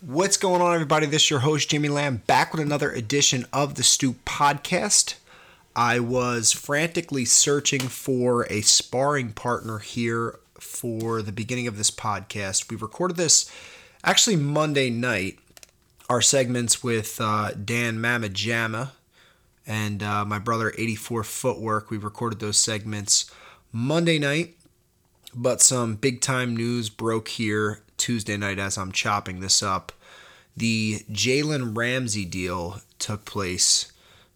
What's going on, everybody? This is your host, Jimmy Lamb, back with another edition of the Stoop Podcast. I was frantically searching for a sparring partner here for the beginning of this podcast. We recorded this actually Monday night, our segments with uh, Dan Mamajama and uh, my brother 84 Footwork. We recorded those segments Monday night, but some big time news broke here Tuesday night as I'm chopping this up. The Jalen Ramsey deal took place,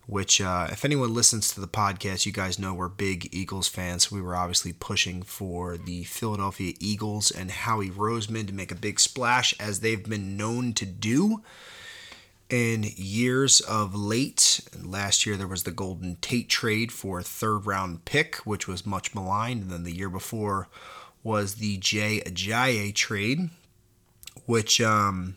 which, uh, if anyone listens to the podcast, you guys know we're big Eagles fans. We were obviously pushing for the Philadelphia Eagles and Howie Roseman to make a big splash, as they've been known to do in years of late. Last year there was the Golden Tate trade for a third round pick, which was much maligned. And then the year before was the Jay Ajayi trade, which um,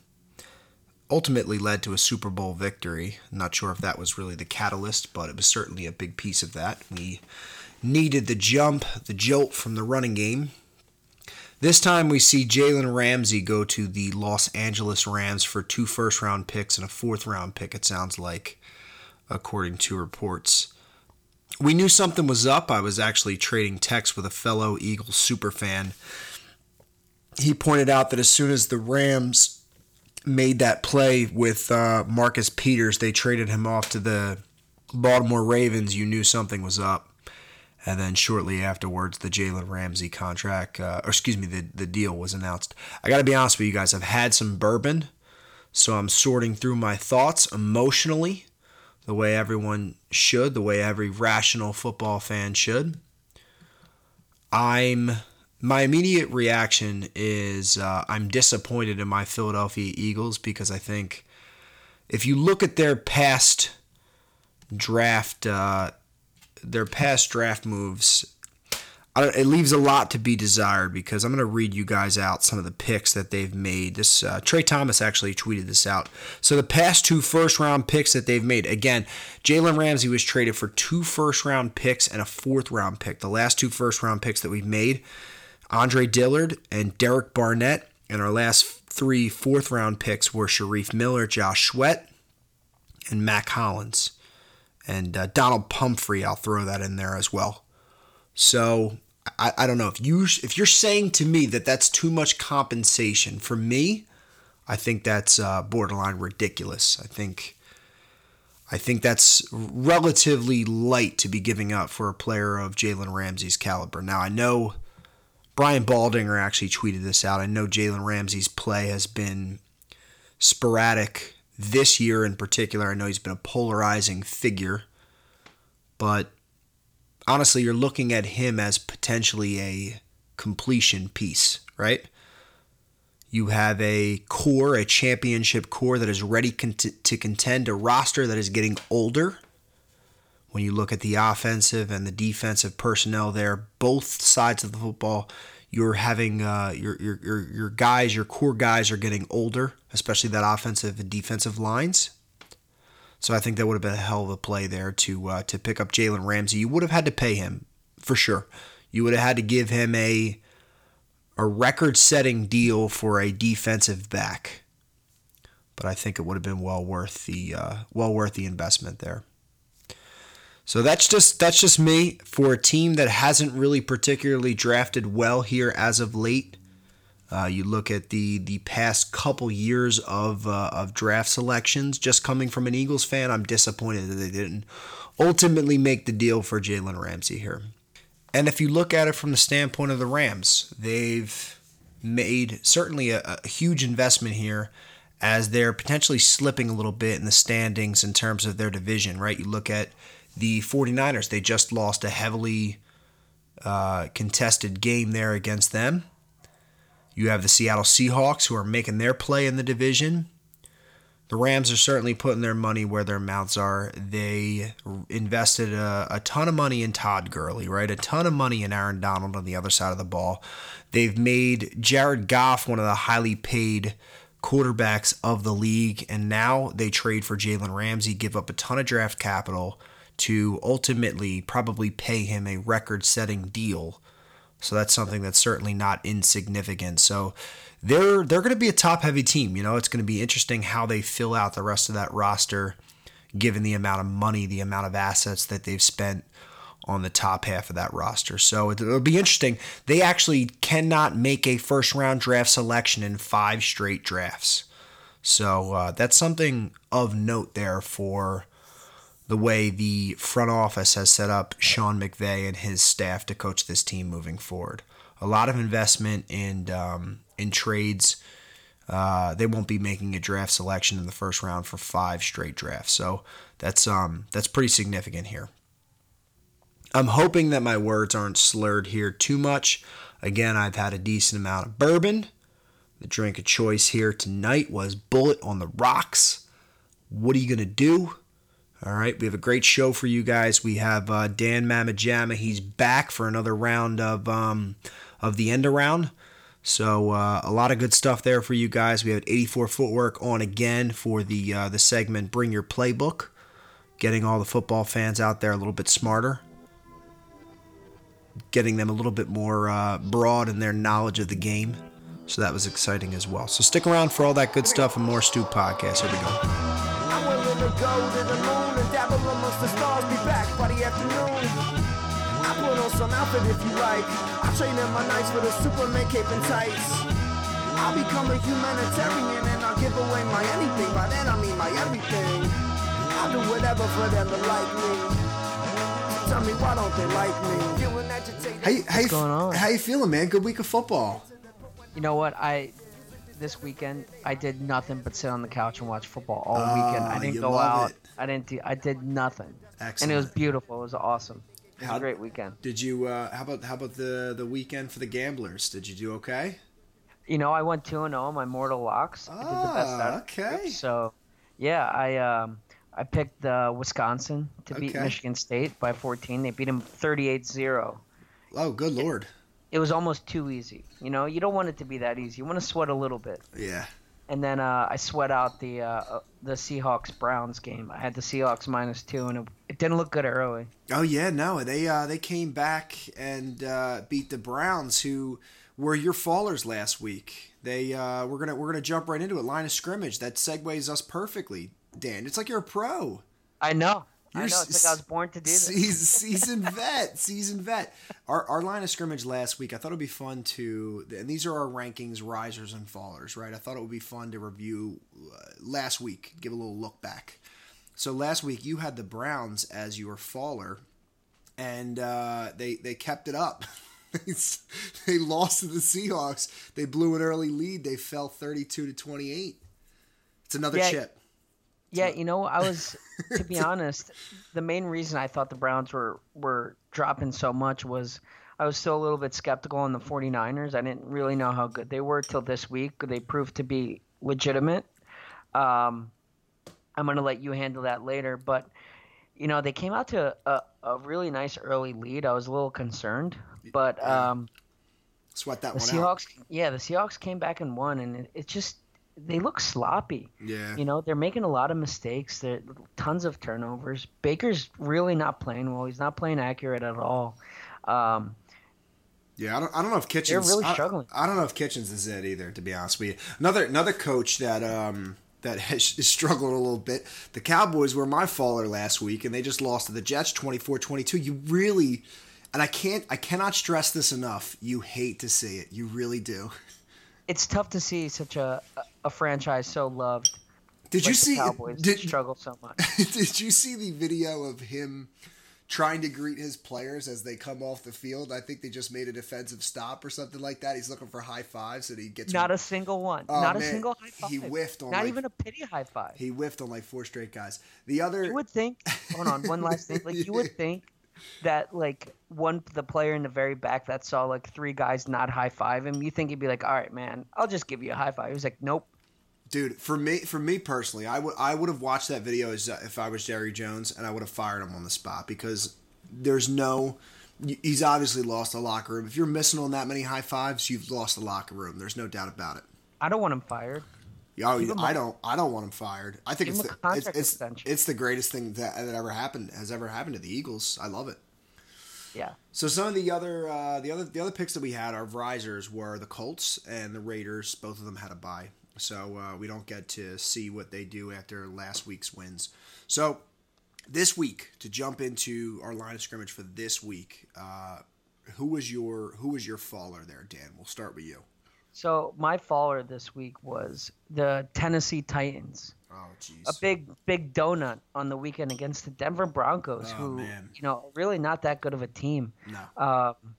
ultimately led to a Super Bowl victory. Not sure if that was really the catalyst, but it was certainly a big piece of that. We needed the jump, the jolt from the running game. This time we see Jalen Ramsey go to the Los Angeles Rams for two first round picks and a fourth round pick, it sounds like, according to reports. We knew something was up. I was actually trading texts with a fellow Eagles superfan. He pointed out that as soon as the Rams made that play with uh, Marcus Peters, they traded him off to the Baltimore Ravens. You knew something was up. And then shortly afterwards, the Jalen Ramsey contract, uh, or excuse me, the, the deal was announced. I got to be honest with you guys, I've had some bourbon, so I'm sorting through my thoughts emotionally, the way everyone should, the way every rational football fan should. I'm my immediate reaction is uh, I'm disappointed in my Philadelphia Eagles because I think if you look at their past draft, uh, their past draft moves, it leaves a lot to be desired because I'm going to read you guys out some of the picks that they've made. This uh, Trey Thomas actually tweeted this out. So the past two first round picks that they've made, again, Jalen Ramsey was traded for two first round picks and a fourth round pick. The last two first round picks that we've made Andre Dillard and Derek Barnett. And our last three fourth round picks were Shareef Miller, Josh Sweat, and Mack Hollins. And uh, Donnel Pumphrey, I'll throw that in there as well. So I, I don't know if you if you're saying to me that that's too much compensation for me, I think that's uh, borderline ridiculous. I think I think that's relatively light to be giving up for a player of Jalen Ramsey's caliber. Now I know Brian Baldinger actually tweeted this out. I know Jalen Ramsey's play has been sporadic this year in particular. I know he's been a polarizing figure, but honestly, you're looking at him as potentially a completion piece, right? You have a core, a championship core that is ready to contend, a roster that is getting older when you look at the offensive and the defensive personnel there, both sides of the football, you're having uh, your, your your your guys, your core guys are getting older, especially that offensive and defensive lines. So I think that would have been a hell of a play there to uh, to pick up Jalen Ramsey. You would have had to pay him for sure. You would have had to give him a a record-setting deal for a defensive back. But I think it would have been well worth the uh, well worth the investment there. So that's just that's just me for a team that hasn't really particularly drafted well here as of late. Uh, you look at the the past couple years of uh, of draft selections. Just coming from an Eagles fan, I'm disappointed that they didn't ultimately make the deal for Jalen Ramsey here. And if you look at it from the standpoint of the Rams, they've made certainly a, a huge investment here as they're potentially slipping a little bit in the standings in terms of their division. Right? You look at the 49ers. They just lost a heavily uh, contested game there against them. You have the Seattle Seahawks who are making their play in the division. The Rams are certainly putting their money where their mouths are. They invested a, a, ton of money in Todd Gurley, right? A ton of money in Aaron Donald on the other side of the ball. They've made Jared Goff one of the highly paid quarterbacks of the league, and now they trade for Jalen Ramsey, give up a ton of draft capital to ultimately probably pay him a record setting deal So that's something that's certainly not insignificant. So they're they're going to be a top heavy team. You know, it's going to be interesting how they fill out the rest of that roster, given the amount of money, the amount of assets that they've spent on the top half of that roster. So it'll be interesting. They actually cannot make a first round draft selection in five straight drafts. So uh, that's something of note there for the way the front office has set up Sean McVay and his staff to coach this team moving forward. A lot of investment in um, in trades. Uh, they won't be making a draft selection in the first round for five straight drafts. So that's um that's pretty significant here. I'm hoping that my words aren't slurred here too much. Again, I've had a decent amount of bourbon. The drink of choice here tonight was Bulleit on the Rocks. What are you going to do? All right, we have a great show for you guys. We have uh, Dan Mamajama. He's back for another round of um, of the end around. So uh, a lot of good stuff there for you guys. We have 84 Footwork on again for the uh, the segment Bring Your Playbook, getting all the football fans out there a little bit smarter, getting them a little bit more uh, broad in their knowledge of the game. So that was exciting as well. So stick around for all that good stuff and more Stu Podcast. Here we go. The moon and dabble amongst the stars. Be back by the afternoon. I put on some outfit if you like. I train in my nights with a Superman cape and tights. I'll become a humanitarian and I'll give away my anything. By then I mean my everything. I'll do whatever for them to like me. Tell me why don't they like me? How you, how you, going on? How you feeling, man? Good week of football. You know what? I this weekend I did nothing but sit on the couch and watch football all uh, weekend. I didn't go out. It. I didn't. Do, I did nothing. Excellent. And it was beautiful. It was awesome. It was how, a great weekend. Did you? Uh, how about how about the the weekend for the gamblers? Did you do okay? You know, I went two and zero. Oh, my mortal locks. Ah, I did the best out ah, okay. So, yeah, I um I picked uh, Wisconsin to okay. beat Michigan State by 14. They beat them 38-0. Oh, good lord it was almost too easy. You know, you don't want it to be that easy. You want to sweat a little bit. Yeah. And then uh, I sweat out the uh, uh the Seahawks Browns game. I had the Seahawks minus two, and it, it didn't look good early. Oh yeah, no, they uh, they came back and uh, beat the Browns, who were your fallers last week. They uh, we're gonna we're gonna jump right into it. Line of scrimmage that segues us perfectly, Dan. It's like you're a pro. I know. You're I know. It's like I was born to do this. Seasoned vet, seasoned vet. Our, our line of scrimmage last week, I thought it would be fun to, and these are our rankings, risers and fallers, right? I thought it would be fun to review uh, last week, give a little look back. So last week you had the Browns as your faller, and uh, they they kept it up. they lost to the Seahawks. They blew an early lead. They fell thirty-two to twenty-eight. It's another yeah, chip. Yeah, you know, I was to be honest, the main reason I thought the Browns were were dropping so much was I was still a little bit skeptical on the 49ers. I didn't really know how good they were till this week. They proved to be legitimate. Um, I'm going to let you handle that later, but you know, they came out to a, a really nice early lead. I was a little concerned, but um, sweat that the one Seahawks, out. Yeah, the Seahawks came back and won, and it, it just they look sloppy. Yeah. You know, they're making a lot of mistakes. There tons of turnovers. Baker's really not playing well. He's not playing accurate at all. Um, yeah, I don't, I don't know if Kitchens. They're really struggling. I, I, don't know if Kitchens is it either. To be honest with you, another another coach that um that has, is struggling a little bit. The Cowboys were my faller last week, and they just lost to the Jets 24-22. You really, and I can't, I cannot stress this enough. You hate to see it. You really do. It's tough to see such a a franchise so loved. Did like you see? Cowboys did struggle so much? did you see the video of him trying to greet his players as they come off the field? I think they just made a defensive stop or something like that. He's looking for high fives, and he gets not a single one. Oh, not man. a single high five. He whiffed on not like, even a pity high five. He whiffed on like four straight guys. The other you would think. hold on, one last thing. Like you would think that like one the player in the very back that saw like three guys not high five him, you think he'd be like, "All right, man, I'll just give you a high five. He was like, "Nope." Dude, for me, for me personally, I would I would have watched that video as uh, if I was Jerry Jones, and I would have fired him on the spot because there's no. He's obviously lost the locker room. If you're missing on that many high fives, you've lost the locker room. There's no doubt about it. I don't want him fired. Oh, I don't. I don't want him fired. I think it's the, it's, it's, it's, the greatest thing that, that ever happened has ever happened to the Eagles. I love it. yeah. So some of the other uh, the other the other picks that we had, our risers were the Colts and the Raiders. Both of them had a bye, so uh, we don't get to see what they do after last week's wins. So this week, to jump into our line of scrimmage for this week, uh, who was your who was your faller there, Dan? We'll start with you. So my faller this week was the Tennessee Titans. Oh, jeez. A big, big donut on the weekend against the Denver Broncos, Oh, who man. you know really not that good of a team. No. Um,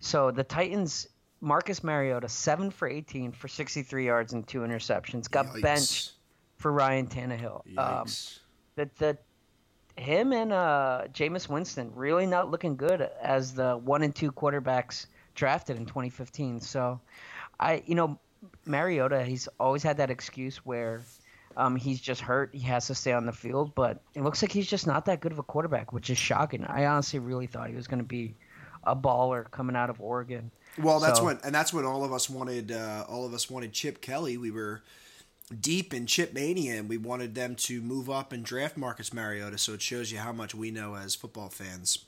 so the Titans, Marcus Mariota, seven for 18 for 63 yards and two interceptions, got Yikes. benched for Ryan Tannehill. Um, that the him and uh, Jameis Winston really not looking good as the one and two quarterbacks drafted in 2015. So, I you know Mariota, he's always had that excuse where. Um, he's just hurt. He has to stay on the field, but it looks like he's just not that good of a quarterback, which is shocking. I honestly really thought he was going to be a baller coming out of Oregon. Well, that's So- when, and that's when all of us wanted, uh, all of us wanted Chip Kelly. We were deep in Chip mania, and we wanted them to move up and draft Marcus Mariota. So it shows you how much we know as football fans.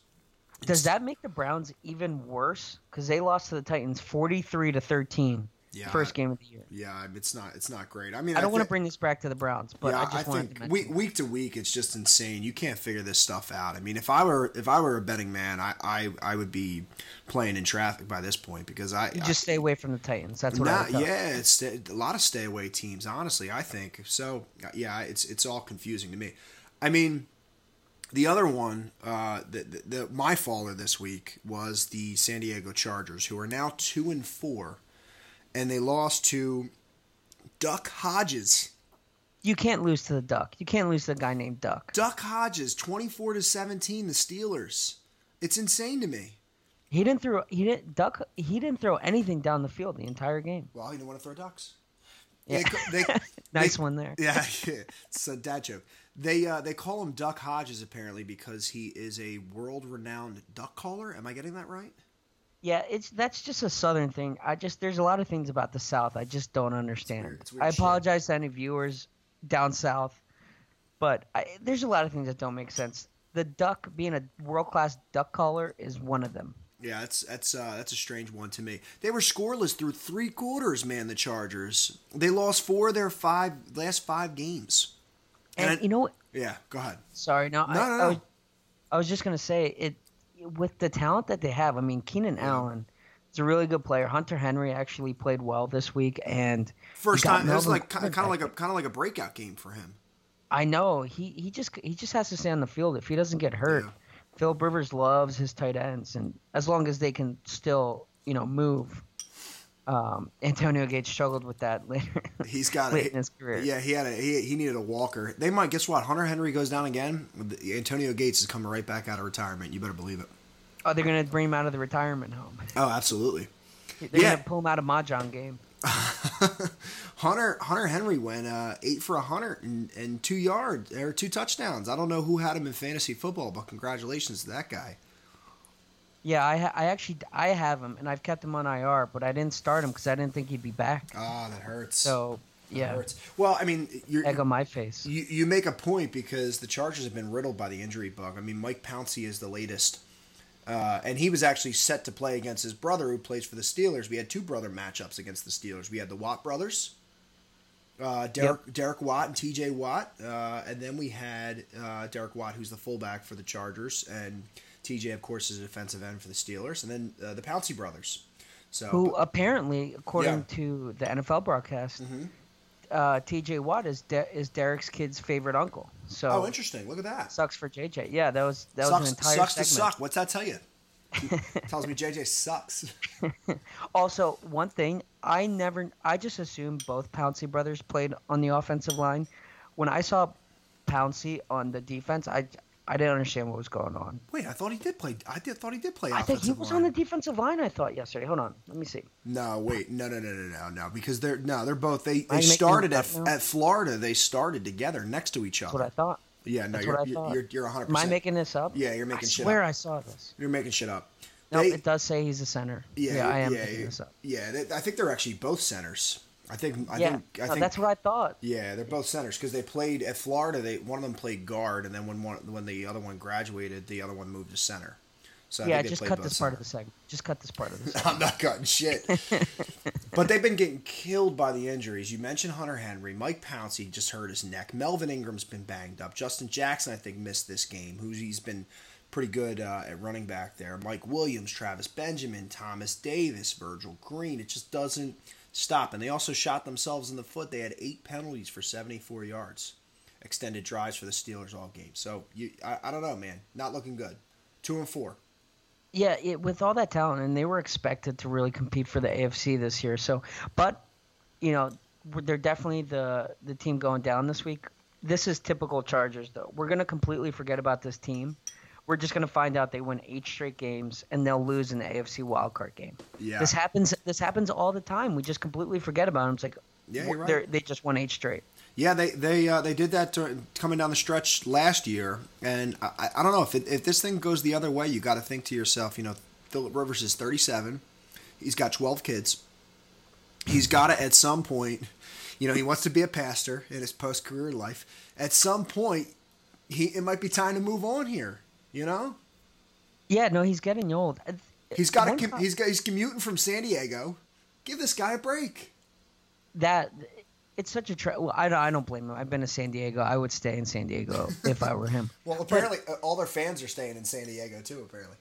Does that make the Browns even worse? Because they lost to the Titans 43 to 13, Yeah, first game of the year. Yeah, it's not, it's not great. I mean, I don't want to bring this back to the Browns, but yeah, I just wanted to think mention. week, week to week, it's just insane. You can't figure this stuff out. I mean, if I were if I were a betting man, I I, I would be playing in traffic by this point because I you just stay away from the Titans. That's what I Not, tell. yeah, it's a lot of stay away teams. Honestly, I think so. Yeah, it's it's all confusing to me. I mean, the other one, uh, the, the, the my faller this week was the San Diego Chargers, who are now two and four, and they lost to Duck Hodges. You can't lose to the Duck. You can't lose to a guy named Duck. Duck Hodges, twenty four to seventeen. The Steelers. It's insane to me. He didn't throw. He didn't Duck. He didn't throw anything down the field the entire game. Well, he didn't want to throw ducks. Yeah. They, they, Nice they- one there. Yeah, yeah. it's a dad joke. They uh, they call him Duck Hodges apparently because he is a world renowned duck caller. Am I getting that right? Yeah, it's that's just a southern thing. I just there's a lot of things about the South I just don't understand. weird. It's weird I shit. apologize to any viewers down south, but I, there's a lot of things that don't make sense. The duck being a world class duck caller is one of them. Yeah, that's that's uh, that's a strange one to me. They were scoreless through three quarters. Man, the Chargers. They lost four of their five last five games. And, And I- you know what? Yeah, go ahead. Sorry, no, No, I, no, I no. was, I was just gonna say it with the talent that they have. I mean, Keenan Allen is a really good player. Hunter Henry actually played well this week, and First time. It was Melvin like kind of like a kind of like a breakout game for him. I know he, he just he just has to stay on the field. If he doesn't get hurt, Yeah. Philip Rivers loves his tight ends, and as long as they can still you know move. Um, Antonio Gates struggled with that later. He's got late a, in his career. Yeah, he had a he, he needed a walker. They might guess what Hunter Henry goes down again. Antonio Gates is coming right back out of retirement. You better believe it. Oh, they're gonna bring him out of the retirement home. Oh, absolutely. They're Yeah. gonna pull him out of mahjong game. Hunter Hunter Henry went uh, eight for a hundred and, and two yards or two touchdowns. I don't know who had him in fantasy football, but congratulations to that guy. Yeah, I ha- I actually I have him, and I've kept him on IR, but I didn't start him because I didn't think he'd be back. Ah, that hurts. So yeah, hurts. Well, I mean, you're, egg on my face. you you make a point because the Chargers have been riddled by the injury bug. I mean, Mike Pouncey is the latest, uh, and he was actually set to play against his brother, who plays for the Steelers. We had two brother matchups against the Steelers. We had the Watt brothers, uh, Derek Derek Watt and T.J. Watt, uh, and then we had uh, Derek Watt, who's the fullback for the Chargers, and T.J. of course is a defensive end for the Steelers, and then uh, the Pouncey brothers. So Who apparently, according Yeah. to the NFL broadcast, Mhm. uh, T.J. Watt is De- is Derek's kid's favorite uncle. So oh, interesting. Look at that. sucks for JJ. Yeah, that was that was sucks an entire sucks to suck. What's that tell you? Tells me JJ sucks. Also, one thing I never, I just assumed both Pouncey brothers played on the offensive line. When I saw Pouncey on the defense, I I didn't understand what was going on. Wait, I thought he did play. I did, thought he did play. I think he was line. on the defensive line. I thought yesterday. Hold on, let me see. No, wait, no, no, no, no, no, no. Because they're no, they're both. They they started at, now? at Florida. They started together next to each That's other. what I thought. yeah, no, That's you're, what I you're, thought. you're you're 100. Am I making this up? Yeah, you're making I shit swear up. I saw this. You're making shit up. No, They- it does say he's a center. Yeah, I am yeah, making yeah, this up. Yeah, they, I think they're actually both centers. I think. I yeah, think. I no, think. that's what I thought. Yeah, they're both centers because they played at Florida. They one of them played guard, and then when one when the other one graduated, the other one moved to center. So yeah, just cut this part of the segment. Just cut this part of the segment. I'm not cutting shit. but they've been getting killed by the injuries. You mentioned Hunter Henry. Mike Pouncey just hurt his neck. Melvin Ingram's been banged up. Justin Jackson, I think, missed this game. Who's he's been pretty good uh, at running back there. Mike Williams, Travis Benjamin, Thomas Davis, Virgil Green. It just doesn't stop. And they also shot themselves in the foot. They had eight penalties for 74 yards, extended drives for the Steelers all game. So you, I, I don't know, man. Not looking good. Two and four. Yeah, it, with all that talent, and they were expected to really compete for the AFC this year. So, but you know, they're definitely the the team going down this week. This is typical Chargers, though. We're gonna completely forget about this team. We're just gonna find out they win eight straight games and they'll lose in the AFC wildcard game. Yeah, this happens. This happens all the time. We just completely forget about them. It's like, yeah, you're right. they just won eight straight. Yeah, they they uh, they did that coming down the stretch last year, and I, I don't know if it, if this thing goes the other way, you got to think to yourself, you know, Philip Rivers is 37, he's got 12 kids, he's got to at some point, you know, he wants to be a pastor in his post career life. At some point, he it might be time to move on here, you know. Yeah, no, he's getting old. He's got a, he's got he's commuting from San Diego. Give this guy a break. That it's such a tra- well, I, I don't blame him. I've been to San Diego. I would stay in San Diego if I were him. well, apparently, but, uh, all their fans are staying in San Diego too. Apparently.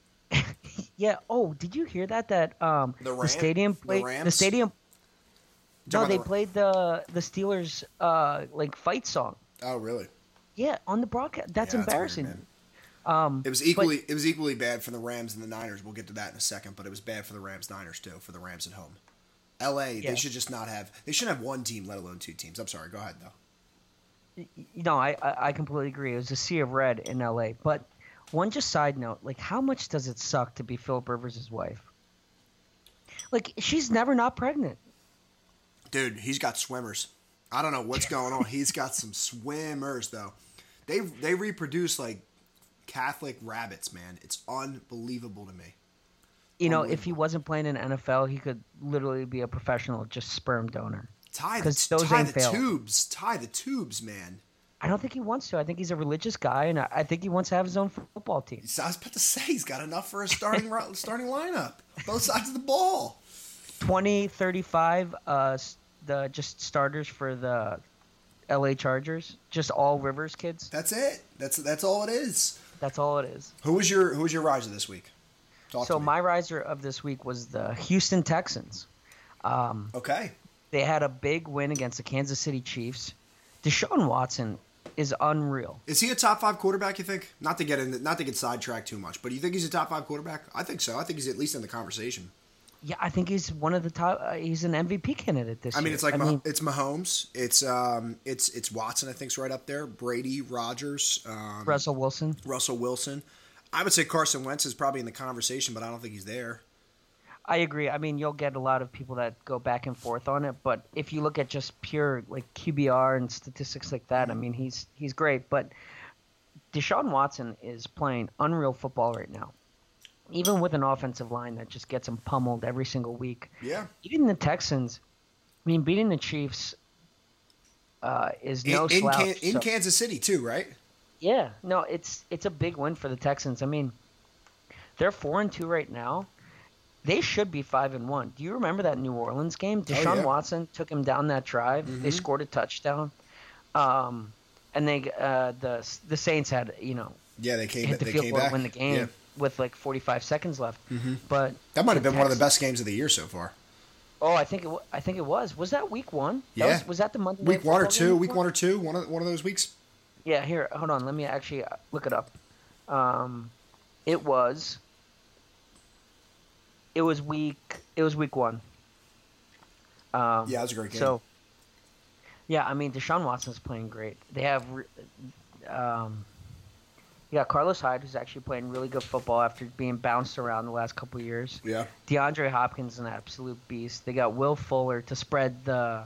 yeah. Oh, did you hear that? That um, the, Ram- the stadium played the, the stadium. No, they the... played the the Steelers uh, like fight song. Oh, really? Yeah, on the broadcast. That's yeah, embarrassing. That's weird, um, it was equally but, it was equally bad for the Rams and the Niners. We'll get to that in a second, but it was bad for the Rams Niners too. For the Rams at home. L.A. Yeah. They should just not have. They shouldn't have one team, let alone two teams. I'm sorry. Go ahead though. No, I I completely agree. It was a sea of red in L.A. But one just side note, like how much does it suck to be Philip Rivers' wife? Like she's never not pregnant. Dude, he's got swimmers. I don't know what's going on. he's got some swimmers though. They they reproduce like Catholic rabbits, man. It's unbelievable to me you know, if he wasn't playing in NFL, he could literally be a professional just sperm donor. Tie the, tie the tubes. Tie the tubes, man. I don't think he wants to. I think he's a religious guy, and I think he wants to have his own football team. I was about to say he's got enough for a starting starting lineup, both sides of the ball. 20, 35, uh, the just starters for the L.A. Chargers, just all Rivers kids. That's it. That's that's all it is. That's all it is. Who was your Who was your riser this week? Talk so my riser of this week was the Houston Texans. Um, okay. They had a big win against the Kansas City Chiefs. Deshaun Watson is unreal. Is he a top five quarterback? You think? Not to get in, not to get sidetracked too much, but you think he's a top five quarterback? I think so. I think he's at least in the conversation. Yeah, I think he's one of the top. Uh, he's an MVP candidate this year. I mean, year. it's like I Mah- mean, it's Mahomes. It's um, it's it's Watson. I think's right up there. Brady, Rodgers, um, Russell Wilson. Russell Wilson. I would say Carson Wentz is probably in the conversation, but I don't think he's there. I agree. I mean, you'll get a lot of people that go back and forth on it, but if you look at just pure like QBR and statistics like that, I mean, he's he's great. But Deshaun Watson is playing unreal football right now, even with an offensive line that just gets them pummeled every single week. Yeah. Even the Texans, I mean, beating the Chiefs uh, is no in, in, slouch. In so. Kansas City too, right? Yeah, no, it's it's a big win for the Texans. I mean, they're four and two right now. They should be five and one. Do you remember that New Orleans game? Oh, Deshaun oh, yeah. Watson took him down that drive. Mm-hmm. They scored a touchdown, um, and they uh, the the Saints had you know yeah they came hit the they field came goal back. to win the game yeah. With like 45 seconds left. Mm-hmm. But that might have been Texans, one of the best games of the year so far. Oh, I think it. I think it was. Was that week one? That yeah. Was, was, that the Monday? Week one or two. Week one or two. One of one of those weeks. Yeah, here, hold on. Let me actually uh, look it up. Um, it was. It was week. It was week one. Um, yeah, it was a great game. So. Yeah, I mean Deshaun Watson's playing great. They have. Um, you got Carlos Hyde, who's actually playing really good football after being bounced around the last couple years. Yeah. DeAndre Hopkins, is an absolute beast. They got Will Fuller to spread the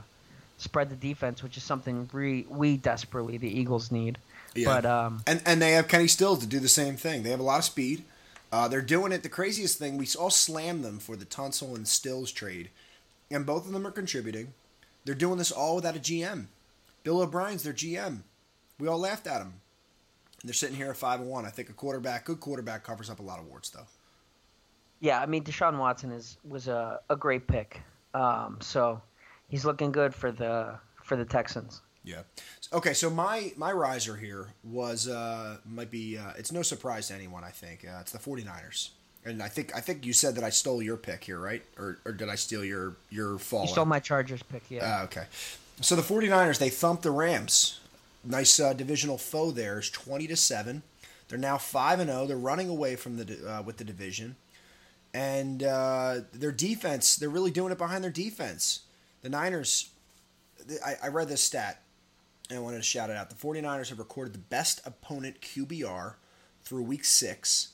spread the defense, which is something we, we desperately the Eagles need. Yeah. But um, and and they have Kenny Stills to do the same thing. They have a lot of speed. Uh, they're doing it. The craziest thing we all slammed them for the Tunsil and Stills trade, and both of them are contributing. They're doing this all without a GM. Bill O'Brien's their GM. We all laughed at him. They're sitting here at five and one. I think a quarterback, good quarterback, covers up a lot of warts, though. Yeah, I mean Deshaun Watson is was a, a great pick. Um, so he's looking good for the for the Texans. Yeah. Okay, so my my riser here was uh might be uh, it's no surprise to anyone, I think. Uh, it's the 49ers. And I think I think you said that I stole your pick here, right? Or or did I steal your your fall? You stole my Chargers pick, yeah. Uh, okay. So the 49ers, they thumped the Rams. Nice uh, divisional foe there is 20 to 7. They're now 5 and 0. They're running away from the uh, with the division. And uh, their defense, they're really doing it behind their defense. The Niners I, I read this stat and I wanted to shout it out. The 49ers have recorded the best opponent QBR through week 6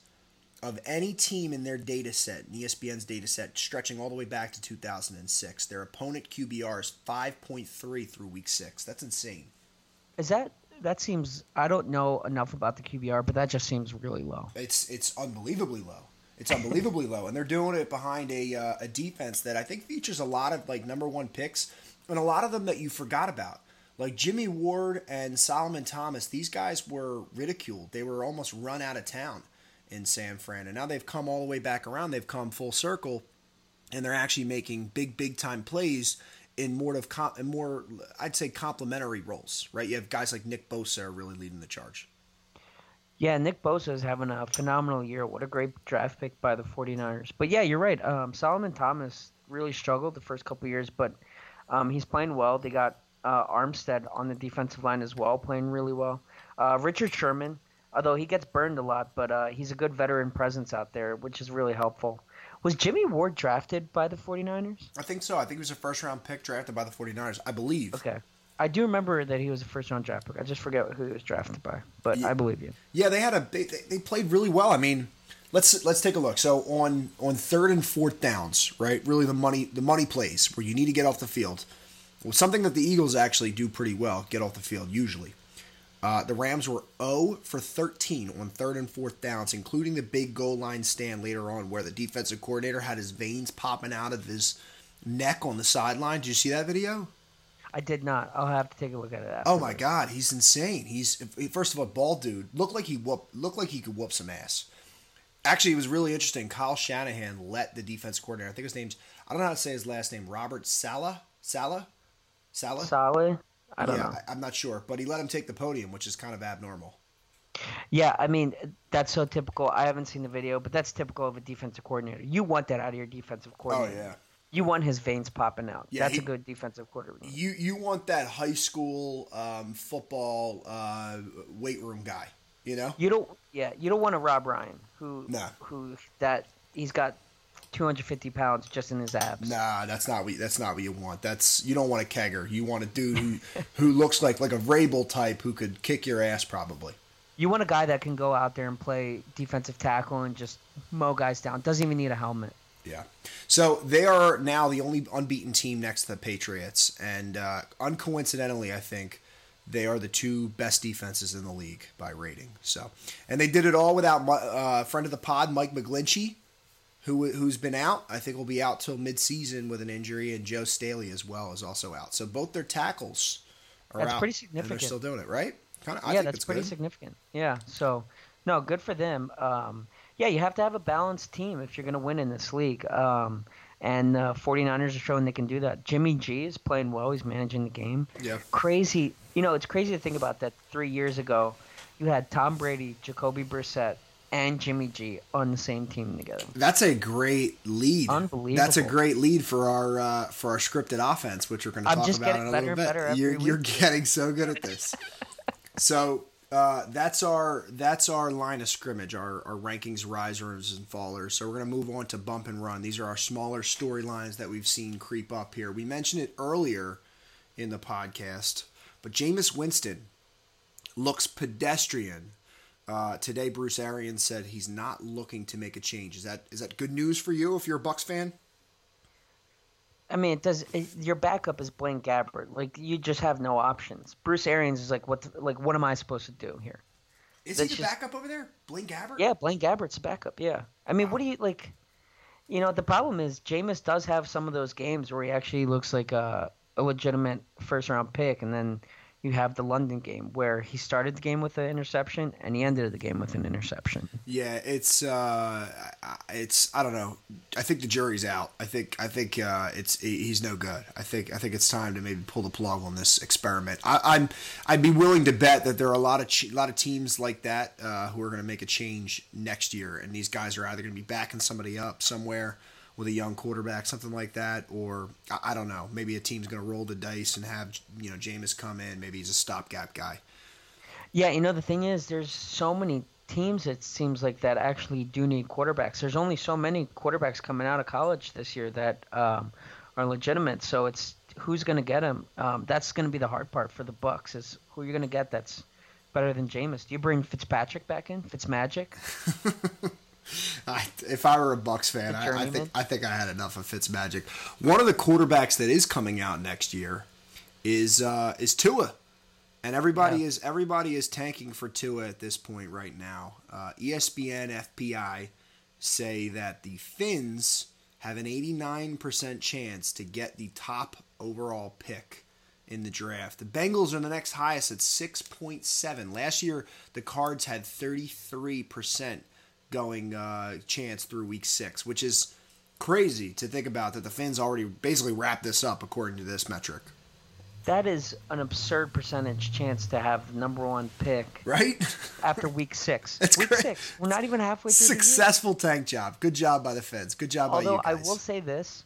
of any team in their data set, in ESPN's data set, stretching all the way back to 2006. Their opponent QBR is 5.3 through week six. That's insane. Is that that seems? I don't know enough about the QBR, but that just seems really low. It's it's unbelievably low. It's unbelievably low, and they're doing it behind a uh, a defense that I think features a lot of like number one picks, and a lot of them that you forgot about. Like Jimmy Ward and Solomon Thomas, these guys were ridiculed. They were almost run out of town in San Fran. And now they've come all the way back around. They've come full circle, and they're actually making big, big time plays in more of in more, I'd say, complementary roles. Right? You have guys like Nick Bosa really leading the charge. Yeah, Nick Bosa is having a phenomenal year. What a great draft pick by the 49ers. But yeah, you're right. Um, Solomon Thomas really struggled the first couple years, but um, he's playing well. They got uh, Armstead on the defensive line as well, playing really well. Uh, Richard Sherman although he gets burned a lot, but uh, he's a good veteran presence out there, which is really helpful. Was Jimmy Ward drafted by the 49ers? I think so. I think he was a first round pick drafted by the 49ers, I believe. Okay. I do remember that he was a first round draft pick. I just forget who he was drafted by, but yeah. I believe you. Yeah, they had a they, they played really well. I mean, let's let's take a look. So on on third and fourth downs, right? Really the money the money plays where you need to get off the field. Well, something that the Eagles actually do pretty well, get off the field usually. Uh, the Rams were 0 for 13 on third and fourth downs, including the big goal line stand later on where the defensive coordinator had his veins popping out of his neck on the sideline. Did you see that video? I did not. I'll have to take a look at it. Afterwards. Oh my god, he's insane. He's first of all, bald dude. Looked like he whoop, looked like he could whoop some ass. Actually, it was really interesting. Kyle Shanahan let the defense coordinator. I think his name's. I don't know how to say his last name. Robert Sala. Sala. Sala. Sala. I don't yeah, know. I, am not sure, but he let him take the podium, which is kind of abnormal. Yeah, I mean that's so typical. I haven't seen the video, but that's typical of a defensive coordinator. You want that out of your defensive coordinator. Oh yeah. You want his veins popping out. Yeah, that's he, a good defensive coordinator. You you want that high school um, football uh, weight room guy. You know. You don't. Yeah, you don't want a Rob Ryan who no. who that he's got 250 pounds just in his abs. Nah, that's not what that's not what you want. That's you don't want a kegger. You want a dude who who looks like like a Vrabel type who could kick your ass probably. You want a guy that can go out there and play defensive tackle and just mow guys down. Doesn't even need a helmet. Yeah. So they are now the only unbeaten team next to the Patriots, and uh, uncoincidentally, I think they are the two best defenses in the league by rating. So, and they did it all without uh, friend of the pod, Mike McGlinchey, who who's been out. I think will be out till midseason with an injury, and Joe Staley as well is also out. So both their tackles are that's out. pretty significant. they're still doing it, right? Kind of. Yeah, that's pretty good. significant. Yeah. So no, good for them. Um, yeah, you have to have a balanced team if you're going to win in this league. Um, and the 49ers are showing they can do that. Jimmy G is playing well. He's managing the game. Yeah. Crazy. You know, it's crazy to think about that. Three years ago, you had Tom Brady, Jacoby Brissett, and Jimmy G on the same team together. That's a great lead. Unbelievable. That's a great lead for our uh, for our scripted offense, which we're going to talk about in a little bit. You're, you're, getting so good at this. so uh, that's our that's our line of scrimmage, our, our rankings, risers and fallers. So we're going to move on to bump and run. These are our smaller storylines that we've seen creep up here. We mentioned it earlier in the podcast, but Jameis Winston looks pedestrian uh, today, Bruce Arians said he's not looking to make a change. Is that is that good news for you if you're a Bucks fan? I mean, it does. It, your backup is Blaine Gabbert. Like you just have no options. Bruce Arians is like, what? The, like, what am I supposed to do here? Is That's he the just, backup over there, Blaine Gabbert? Yeah, Blaine Gabbert's backup. Yeah, I mean, wow. what do you like? You know, the problem is Jameis does have some of those games where he actually looks like a, a legitimate first round pick, and then you have the London game where he started the game with an interception and he ended the game with an interception. Yeah, it's uh, it's I don't know. I think the jury's out. I think I think uh, it's he's no good. I think I think it's time to maybe pull the plug on this experiment. I, am I'd be willing to bet that there are a lot of ch- lot of teams like that uh, who are going to make a change next year, and these guys are either going to be backing somebody up somewhere with a young quarterback, something like that, or I, I don't know. Maybe a team's going to roll the dice and have you know Jameis come in. Maybe he's a stopgap guy. Yeah, you know the thing is, there's so many teams. It seems like that actually do need quarterbacks. There's only so many quarterbacks coming out of college this year that um, are legitimate. So it's who's going to get them. Um, that's going to be the hard part for the Bucks is who are you're going to get that's better than Jameis. Do you bring Fitzpatrick back in? Fitzmagic? I, if I were a Bucks fan, I, I, think I think I had enough of Fitzmagic. One of the quarterbacks that is coming out next year is uh, is Tua, and everybody yeah. is everybody is tanking for Tua at this point right now. Uh, ESPN, FPI say that the Fins have an 89% chance to get the top overall pick in the draft. The Bengals are the next highest at 6.7. Last year, the Cards had 33% going uh, chance through week six, which is crazy to think about that the Fins already basically wrapped this up according to this metric. That is an absurd percentage chance to have the number one pick, right? after week six. That's week great. six. We're not even halfway through. Successful tank job. Good job by the Fins. Good job Although by you guys. I will say this: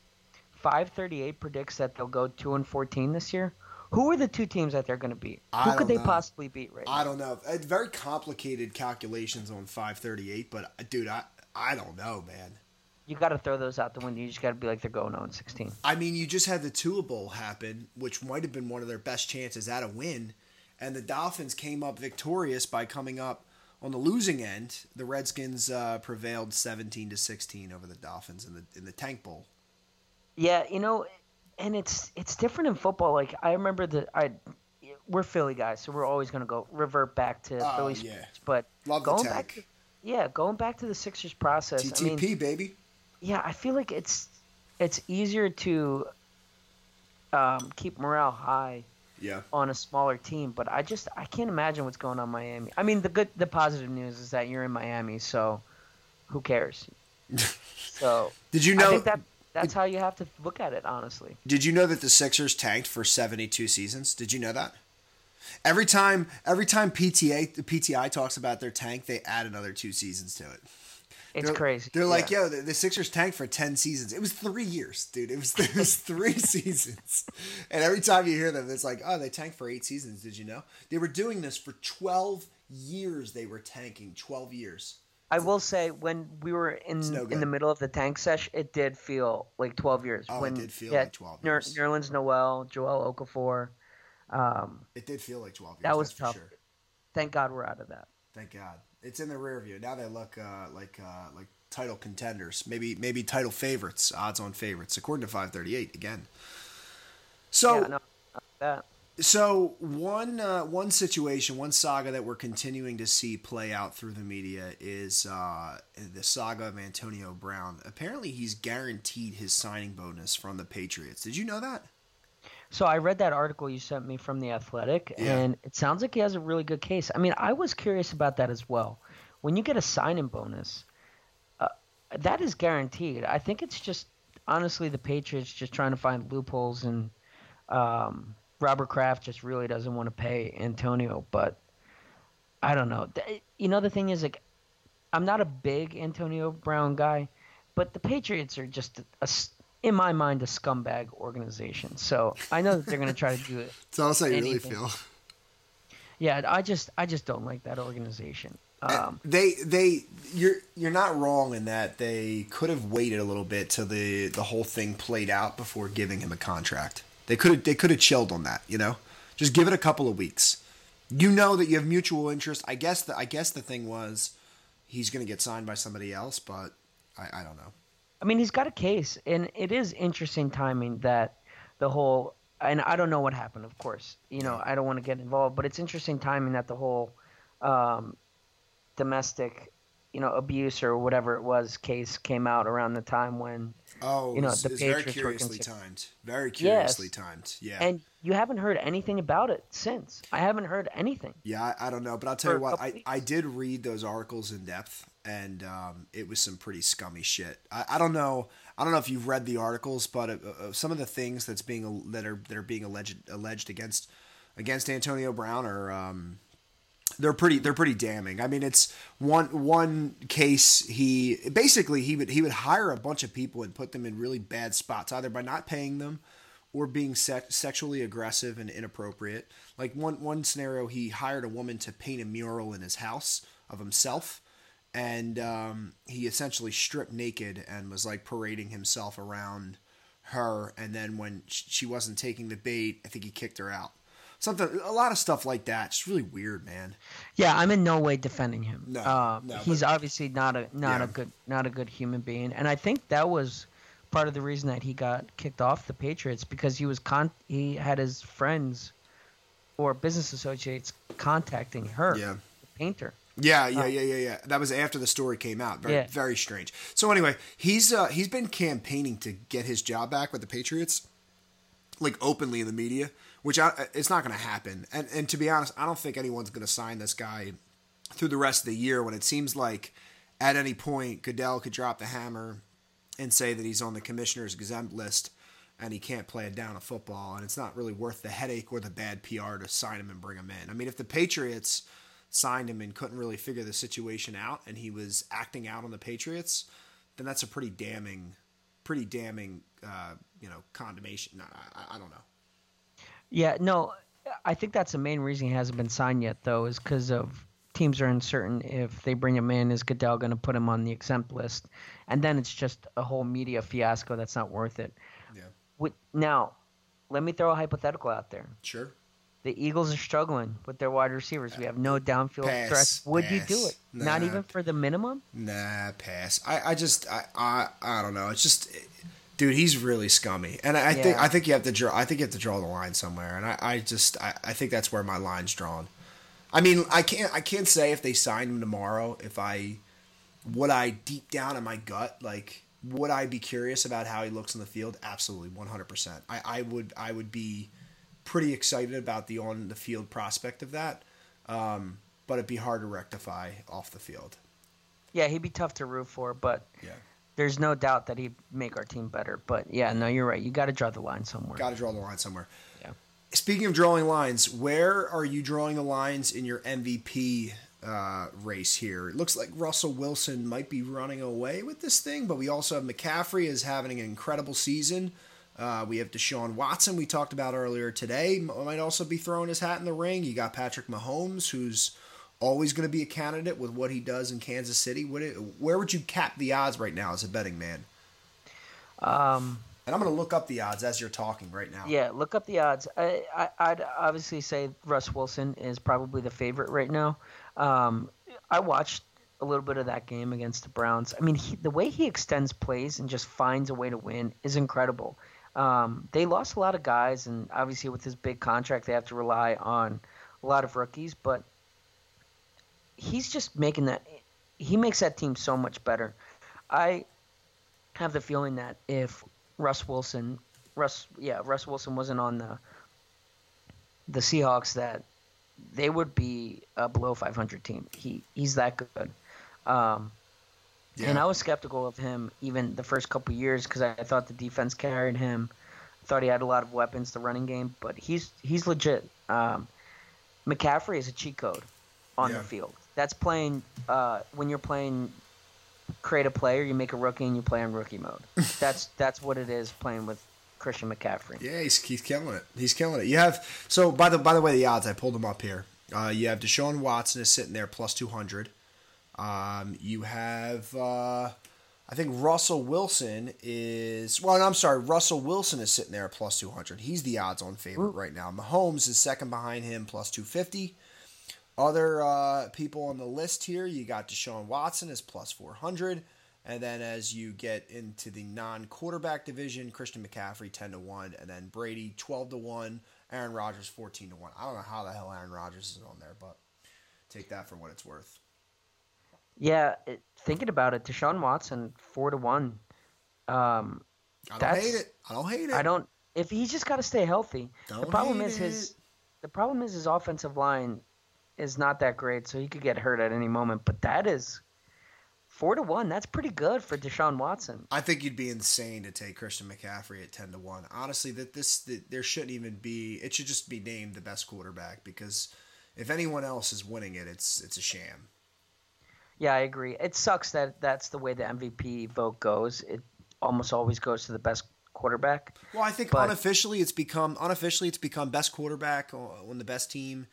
five thirty eight predicts that they'll go two and fourteen this year. Who are the two teams that they're going to beat? I Who could they know. possibly beat right now? I don't know. It's very complicated calculations on 538, but uh, dude, I I don't know, man. You got to throw those out the window. You just got to be like they're going 0 16. I mean, you just had the Tua Bowl happen, which might have been one of their best chances at a win, and the Dolphins came up victorious by coming up on the losing end. The Redskins uh, prevailed 17 to 16 over the Dolphins in the in the Tank Bowl. Yeah, you know, and it's it's different in football. Like I remember the I we're Philly guys, so we're always gonna go revert back to Oh, Philly yeah. sports. But Love going back, to, yeah, going back to the Sixers process. I TTP mean, baby. yeah, I feel like it's it's easier to um, keep morale high Yeah. on a smaller team, but I just I can't imagine what's going on in Miami. I mean, the good the positive news is that you're in Miami, so who cares? so Did you I know? that that's how you have to look at it, honestly. Did you know that the Sixers tanked for 72 seasons? Did you know that? Every time, every time PTA, the PTI talks about their tank, they add another two seasons to it. It's they're, crazy. They're like, yeah. yo, the, the Sixers tanked for ten seasons. It was three years, dude. It was it was three seasons. And every time you hear them, it's like, oh, they tanked for eight seasons. Did you know? They were doing this for twelve years. They were tanking twelve years. I will say when we were in no in the middle of the tank sesh, it did feel like 12 years. Oh, it when did feel yeah, like 12 Ner- years. Nerlens Noel, Joel Okafor. Um, It did feel like twelve years. That was that's for tough. Sure. thank God we're out of that. Thank God. It's in the rear view. Now they look uh, like uh, like title contenders. Maybe maybe title favorites, odds on favorites, according to 538 again. So yeah, no, not that. So one uh, one situation, one saga that we're continuing to see play out through the media is uh, the saga of Antonio Brown. Apparently, he's guaranteed his signing bonus from the Patriots. Did you know that? So I read that article you sent me from the Athletic, Yeah. and it sounds like he has a really good case. I mean, I was curious about that as well. When you get a signing bonus, uh, that is guaranteed. I think it's just honestly the Patriots just trying to find loopholes, and um, Robert Kraft just really doesn't want to pay Antonio. But I don't know. You know, the thing is, like, I'm not a big Antonio Brown guy, but the Patriots are just a, a in my mind, a scumbag organization. So I know that they're going to try to do it. Tell us how you really feel. Yeah, I just, I just don't like that organization. Um, they they you're you're not wrong in that they could have waited a little bit till the the whole thing played out before giving him a contract. They could have they could have chilled on that, you know. Just give it a couple of weeks. You know that you have mutual interest. I guess the I guess the thing was he's going to get signed by somebody else, but I, I don't know. I mean, he's got a case, and it is interesting timing that the whole. And I don't know what happened, of course. You know, I don't want to get involved, but it's interesting timing that the whole um, domestic you know abuse or whatever it was case came out around the time when Oh, you know, it's, the it's very Patriots were curiously timed. Very curiously Yes. timed. Yeah. and you haven't heard anything about it since. I haven't heard anything. Yeah, I, I don't know, but I'll tell you what, I, weeks. I did read those articles in depth, and um, it was some pretty scummy shit. I, I don't know, I don't know if you've read the articles, but uh, uh, some of the things that's being that are that are being alleged alleged against against Antonio Brown are um, they're pretty they're pretty damning. I mean, it's one one case he basically he would he would hire a bunch of people and put them in really bad spots either by not paying them or being sex- sexually aggressive and inappropriate. Like one one scenario, he hired a woman to paint a mural in his house of himself, and um, he essentially stripped naked and was like parading himself around her. And then when she wasn't taking the bait, I think he kicked her out. Something, a lot of stuff like that. It's really weird, man. Yeah, I'm in no way defending him. No, uh, no, he's but- obviously not a not Yeah. a good not a good human being, and I think that was part of the reason that he got kicked off the Patriots because he was con he had his friends or business associates contacting her, Yeah. the painter. Yeah, yeah, yeah, yeah, yeah. That was after the story came out. Very, Yeah. very strange. So anyway, he's uh, he's been campaigning to get his job back with the Patriots, like openly in the media, which I, it's not going to happen. And and to be honest, I don't think anyone's going to sign this guy through the rest of the year. When it seems like at any point Goodell could drop the hammer and say that he's on the commissioner's exempt list and he can't play a down of football, and it's not really worth the headache or the bad PR to sign him and bring him in. I mean, if the Patriots signed him and couldn't really figure the situation out, and he was acting out on the Patriots, then that's a pretty damning, pretty damning, uh, you know, condemnation. I, I, I don't know. Yeah, no, I think that's the main reason he hasn't been signed yet, though, is because of teams are uncertain if they bring him in, is Goodell going to put him on the exempt list, and then it's just a whole media fiasco that's not worth it. Yeah, With, now, let me throw a hypothetical out there. sure. The Eagles are struggling with their wide receivers. We have no uh, downfield Pass, threats. Would you do pass. it? Not even for the minimum? Nah, pass. I, I just, I, I, I don't know. It's just, dude, he's really scummy, and I, I think, I think you have to draw. I think you have to draw the line somewhere, and I, I just, I, I think that's where my line's drawn. I mean, I can't, I can't say if they signed him tomorrow, if I, would I deep down in my gut, like, would I be curious about how he looks in the field? Absolutely, one hundred percent. I, I would, I would be pretty excited about the on the field prospect of that, um, but it'd be hard to rectify off the field. Yeah, he'd be tough to root for, but Yeah. There's no doubt that he'd make our team better. But yeah, no, you're right. You got to draw the line somewhere. Got to draw the line somewhere. Yeah. Speaking of drawing lines, where are you drawing the lines in your MVP uh, race here? It looks like Russell Wilson might be running away with this thing, but we also have McCaffrey is having an incredible season. Uh, we have Deshaun Watson, we talked about earlier today, might also be throwing his hat in the ring. You got Patrick Mahomes, who's always going to be a candidate with what he does in Kansas City. What, where would you cap the odds right now as a betting man? Um, And I'm going to look up the odds as you're talking right now. yeah, look up the odds. I, I, I'd obviously say Russ Wilson is probably the favorite right now. Um, I watched a little bit of that game against the Browns. I mean, he, the way he extends plays and just finds a way to win is incredible. Um, they lost a lot of guys, and obviously with his big contract, they have to rely on a lot of rookies. But he's just making that. He makes that team so much better. I have the feeling that if Russ Wilson, Russ, yeah, Russ Wilson wasn't on the the Seahawks, that they would be a below 500 team. He he's that good. Um, And I was skeptical of him even the first couple years because I thought the defense carried him. I thought he had a lot of weapons, the running game, but he's he's legit. Um, McCaffrey is a cheat code on Yeah. the field. That's playing uh, when you're playing create a player, you make a rookie and you play on rookie mode. that's that's what it is playing with Christian McCaffrey. Yeah, he's, he's killing it. He's killing it. You have so by the by the way, the odds I pulled them up here. Uh, you have Deshaun Watson is sitting there plus two hundred. Um, you have uh, I think Russell Wilson is well. I'm sorry, Russell Wilson is sitting there plus two hundred. He's the odds-on favorite right now. Mahomes is second behind him, plus two fifty. Other uh, people on the list here, you got Deshaun Watson is plus 400. And then as you get into the non quarterback division, Christian McCaffrey 10 to 1. And then Brady 12 to 1. Aaron Rodgers 14 to 1. I don't know how the hell Aaron Rodgers is on there, but take that for what it's worth. Yeah, it, thinking about it, Deshaun Watson four to one. Um, I don't hate it. I don't hate it. I don't. If he's just got to stay healthy. Don't the problem is his. it. The problem is his offensive line is not that great, so he could get hurt at any moment. But that is four to one. That's pretty good for Deshaun Watson. I think you'd be insane to take Christian McCaffrey at ten to one. Honestly, that this that there shouldn't even be. It should just be named the best quarterback because if anyone else is winning it, it's it's a sham. Yeah, I agree. It sucks that that's the way the MVP vote goes. It almost always goes to the best quarterback. Well, I think But- unofficially it's become unofficially it's become best quarterback on the best team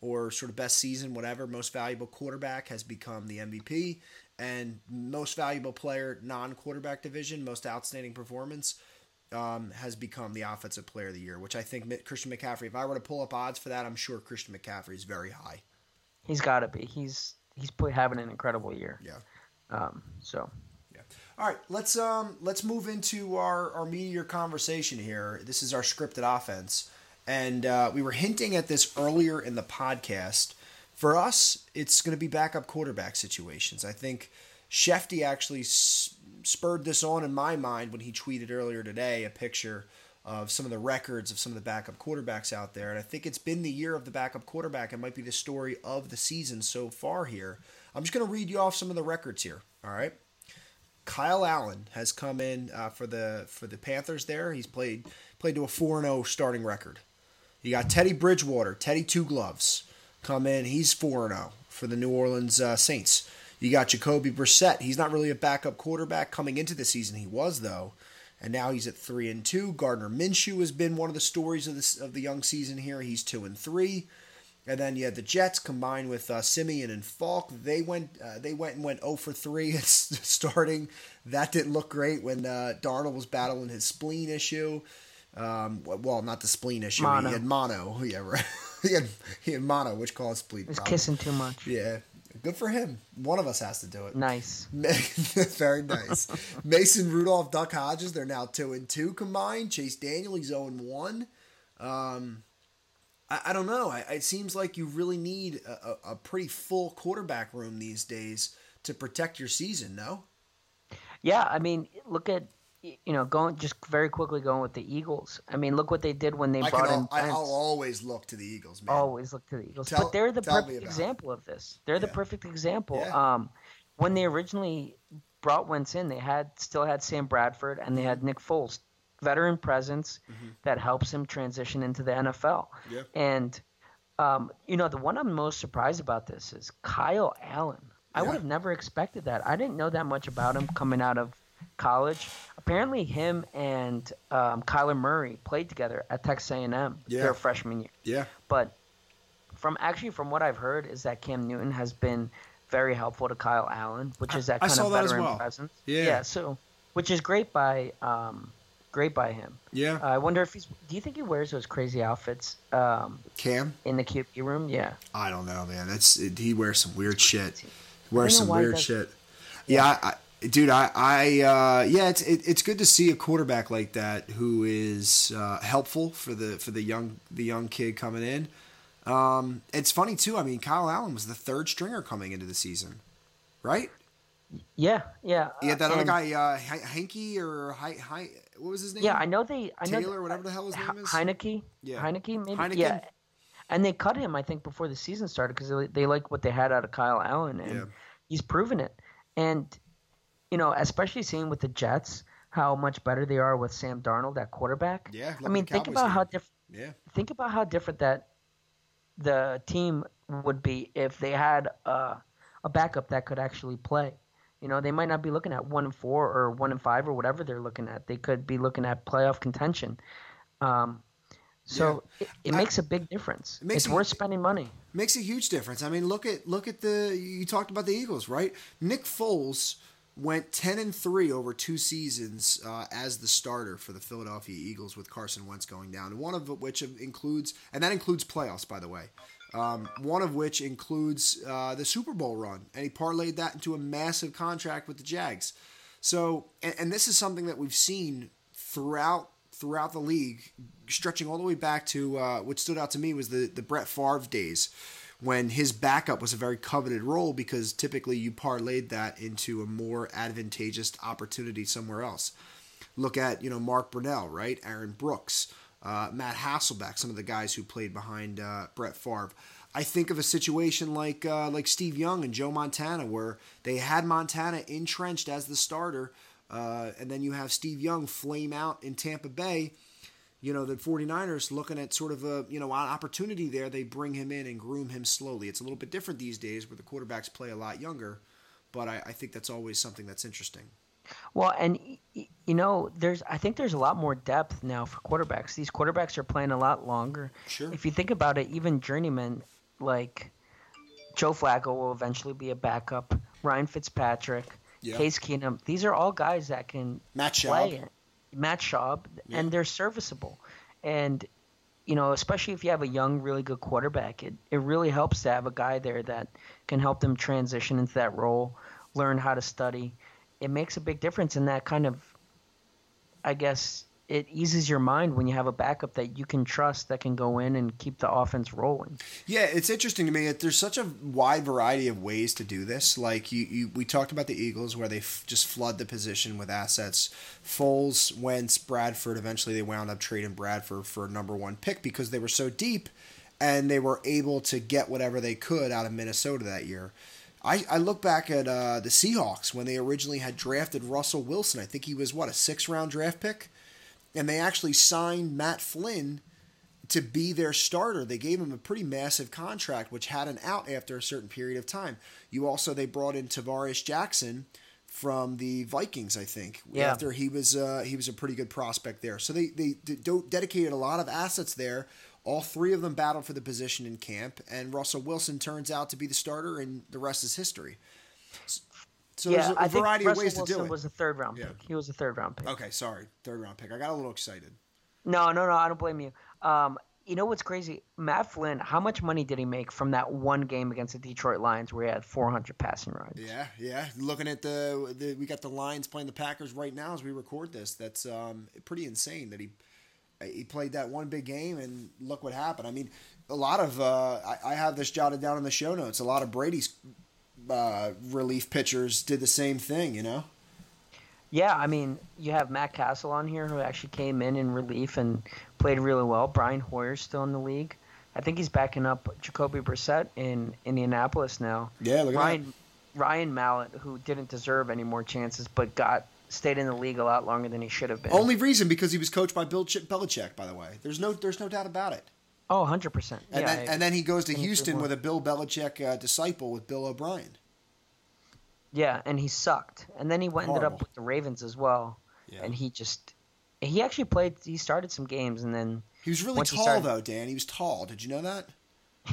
or sort of best season, whatever. Most valuable quarterback has become the MVP, and most valuable player non-quarterback division, most outstanding performance. Um, has become the offensive player of the year, which I think Christian McCaffrey. If I were to pull up odds for that, I'm sure Christian McCaffrey is very high. He's got to be. He's he's put, having an incredible year. Yeah. Um, so Yeah. All right, let's um let's move into our our meteor conversation here. This is our scripted offense, and uh, we were hinting at this earlier in the podcast. For us, it's going to be backup quarterback situations. I think Schefty actually spurred this on in my mind when he tweeted earlier today a picture of some of the records of some of the backup quarterbacks out there. And I think it's been the year of the backup quarterback. It might be the story of the season so far here. I'm just going to read you off some of the records here. All right. Kyle Allen has come in uh, for the for the Panthers. There, he's played played to a four zero starting record. You got Teddy Bridgewater, Teddy Two Gloves, come in. He's 4 0 for the New Orleans uh, Saints. You got Jacoby Brissett. He's not really a backup quarterback coming into the season. He was though, and now he's at three and two. Gardner Minshew has been one of the stories of this of the young season here. He's two and three. And then you had the Jets combined with uh, Siemian and Falk. They went uh, they went and went 0 for 3 at starting. That didn't look great when uh, Darnold was battling his spleen issue. Um, well, not the spleen issue. Mono. He had mono. Yeah, right. he had he had mono, which caused spleen. he's kissing too much. Yeah, good for him. One of us has to do it. Nice. Very nice. Mason Rudolph, Duck Hodges, they're now two and two combined. Chase Daniel, he's zero and one. Um, I, I don't know. I, it seems like you really need a, a, a pretty full quarterback room these days to protect your season. No. Yeah, I mean, look at you know going just very quickly going with the Eagles. I mean, look what they did when they I brought in. I, Wentz. I'll always look to the Eagles, man. always look to the Eagles. Tell- but they're the perfect example of this. They're the perfect example. Yeah. Um, when they originally brought Wentz in, they had still had Sam Bradford and they had Nick Foles, veteran presence that helps him transition into the NFL. Mm-hmm. Yeah. And um, you know, the one I'm most surprised about this is Kyle Allen. I would have never expected that. I didn't know that much about him coming out of college. Apparently, him and um, Kyler Murray played together at Texas A&M Yeah. their freshman year. Yeah. But from actually from what I've heard is that Cam Newton has been very helpful to Kyle Allen, which is that I kind saw of veteran well. presence. Yeah. Yeah. So, which is great by um, great by him. Yeah. I wonder if he's. Do you think he wears those crazy outfits um, Cam. in the QB room? Yeah. I don't know, man. That's it, he wears some weird shit. Wears some weird shit. Yeah, I, I, dude, I, I, uh, yeah, it's it, it's good to see a quarterback like that who is uh, helpful for the for the young the young kid coming in. Um, it's funny too. I mean, Kyle Allen was the third stringer coming into the season, right? Yeah. Yeah. He had that uh, other guy, uh, H- Hanky or Hi, Hi, what was his name? Yeah, I know they. I know Taylor, whatever the hell his name is. Heinicke. Yeah. Heinicke, maybe. Heineken? Yeah. And they cut him, I think, before the season started because they, they like what they had out of Kyle Allen, and Yeah. he's proven it. And you know, especially seeing with the Jets how much better they are with Sam Darnold at quarterback. Yeah, I mean, think about did. how different. Yeah, Think about how different that the team would be if they had uh, a backup that could actually play. You know, they might not be looking at one and four or one and five or whatever they're looking at. They could be looking at playoff contention. Um, so it, it makes a big difference. It makes it's a- worth spending money. makes a huge difference. I mean, look at look at the you talked about the Eagles, right? Nick Foles went ten and three over two seasons uh, as the starter for the Philadelphia Eagles with Carson Wentz going down. One of which includes, and that includes playoffs, by the way. Um, one of which includes uh, the Super Bowl run, and he parlayed that into a massive contract with the Jags. So, and, and this is something that we've seen throughout throughout the league, stretching all the way back to uh, what stood out to me was the the Brett Favre days, when his backup was a very coveted role because typically you parlayed that into a more advantageous opportunity somewhere else. Look at you know Mark Brunell, right? Aaron Brooks, uh, Matt Hasselbeck, some of the guys who played behind uh, Brett Favre. I think of a situation like uh, like Steve Young and Joe Montana, where they had Montana entrenched as the starter, uh, and then you have Steve Young flame out in Tampa Bay. You know, the 49ers looking at sort of a, you know, an opportunity there. They bring him in and groom him slowly. It's a little bit different these days where the quarterbacks play a lot younger, but I, I think that's always something that's interesting. Well, and you know, there's I think there's a lot more depth now for quarterbacks. These quarterbacks are playing a lot longer. Sure. If you think about it, even journeymen like Joe Flacco will eventually be a backup. Ryan Fitzpatrick, Yeah. Case Keenum. These are all guys that can Matt play. Schaub. it. Matt Schaub, Yeah. and they're serviceable. And you know, especially if you have a young, really good quarterback, it, it really helps to have a guy there that can help them transition into that role, learn how to study. It makes a big difference in that kind of, I guess, it eases your mind when you have a backup that you can trust that can go in and keep the offense rolling. Yeah, it's interesting to me that there's such a wide variety of ways to do this. Like you, you we talked about the Eagles where they f- just flood the position with assets. Foles, Wentz, Bradford. Eventually, they wound up trading Bradford for a number one pick because they were so deep, and they were able to get whatever they could out of Minnesota that year. I, I look back at uh, the Seahawks when they originally had drafted Russell Wilson. I think he was what a six round draft pick, and they actually signed Matt Flynn to be their starter. They gave him a pretty massive contract, which had an out after a certain period of time. You also they brought in Tarvaris Jackson from the Vikings, I think. Yeah. After he was uh, he was a pretty good prospect there. So they they dedicated a lot of assets there. All three of them battled for the position in camp, and Russell Wilson turns out to be the starter, and the rest is history. So yeah, there's a, a I think variety Russell of ways Wilson to do it. was a third round Yeah. pick. He was a third round pick. Okay, sorry, third round pick. I got a little excited. No, no, no. I don't blame you. Um, you know what's crazy? Matt Flynn. How much money did he make from that one game against the Detroit Lions where he had 400 passing yards? Yeah, yeah. Looking at the, the we got the Lions playing the Packers right now as we record this. That's um, pretty insane that he he played that one big game and look what happened. I mean, a lot of uh, I, I have this jotted down in the show notes. A lot of Brady's uh, relief pitchers did the same thing. You know. Yeah, I mean, you have Matt Cassel on here who actually came in in relief and played really well. Brian Hoyer's still in the league. I think he's backing up Jacoby Brissett in Indianapolis now. Yeah, look at Ryan Ryan Mallett, who didn't deserve any more chances, but got stayed in the league a lot longer than he should have been. Only reason because he was coached by Bill Ch- Belichick. By the way, there's no there's no doubt about it. Oh, 100 percent. And Yeah, then I- and then he goes to Houston with a Bill Belichick uh, disciple with Bill O'Brien. Yeah, and he sucked. And then he went, ended up with the Ravens as well. Yeah. And he just he actually played he started some games and then He was really tall started- though, Dan. He was tall. Did you know that?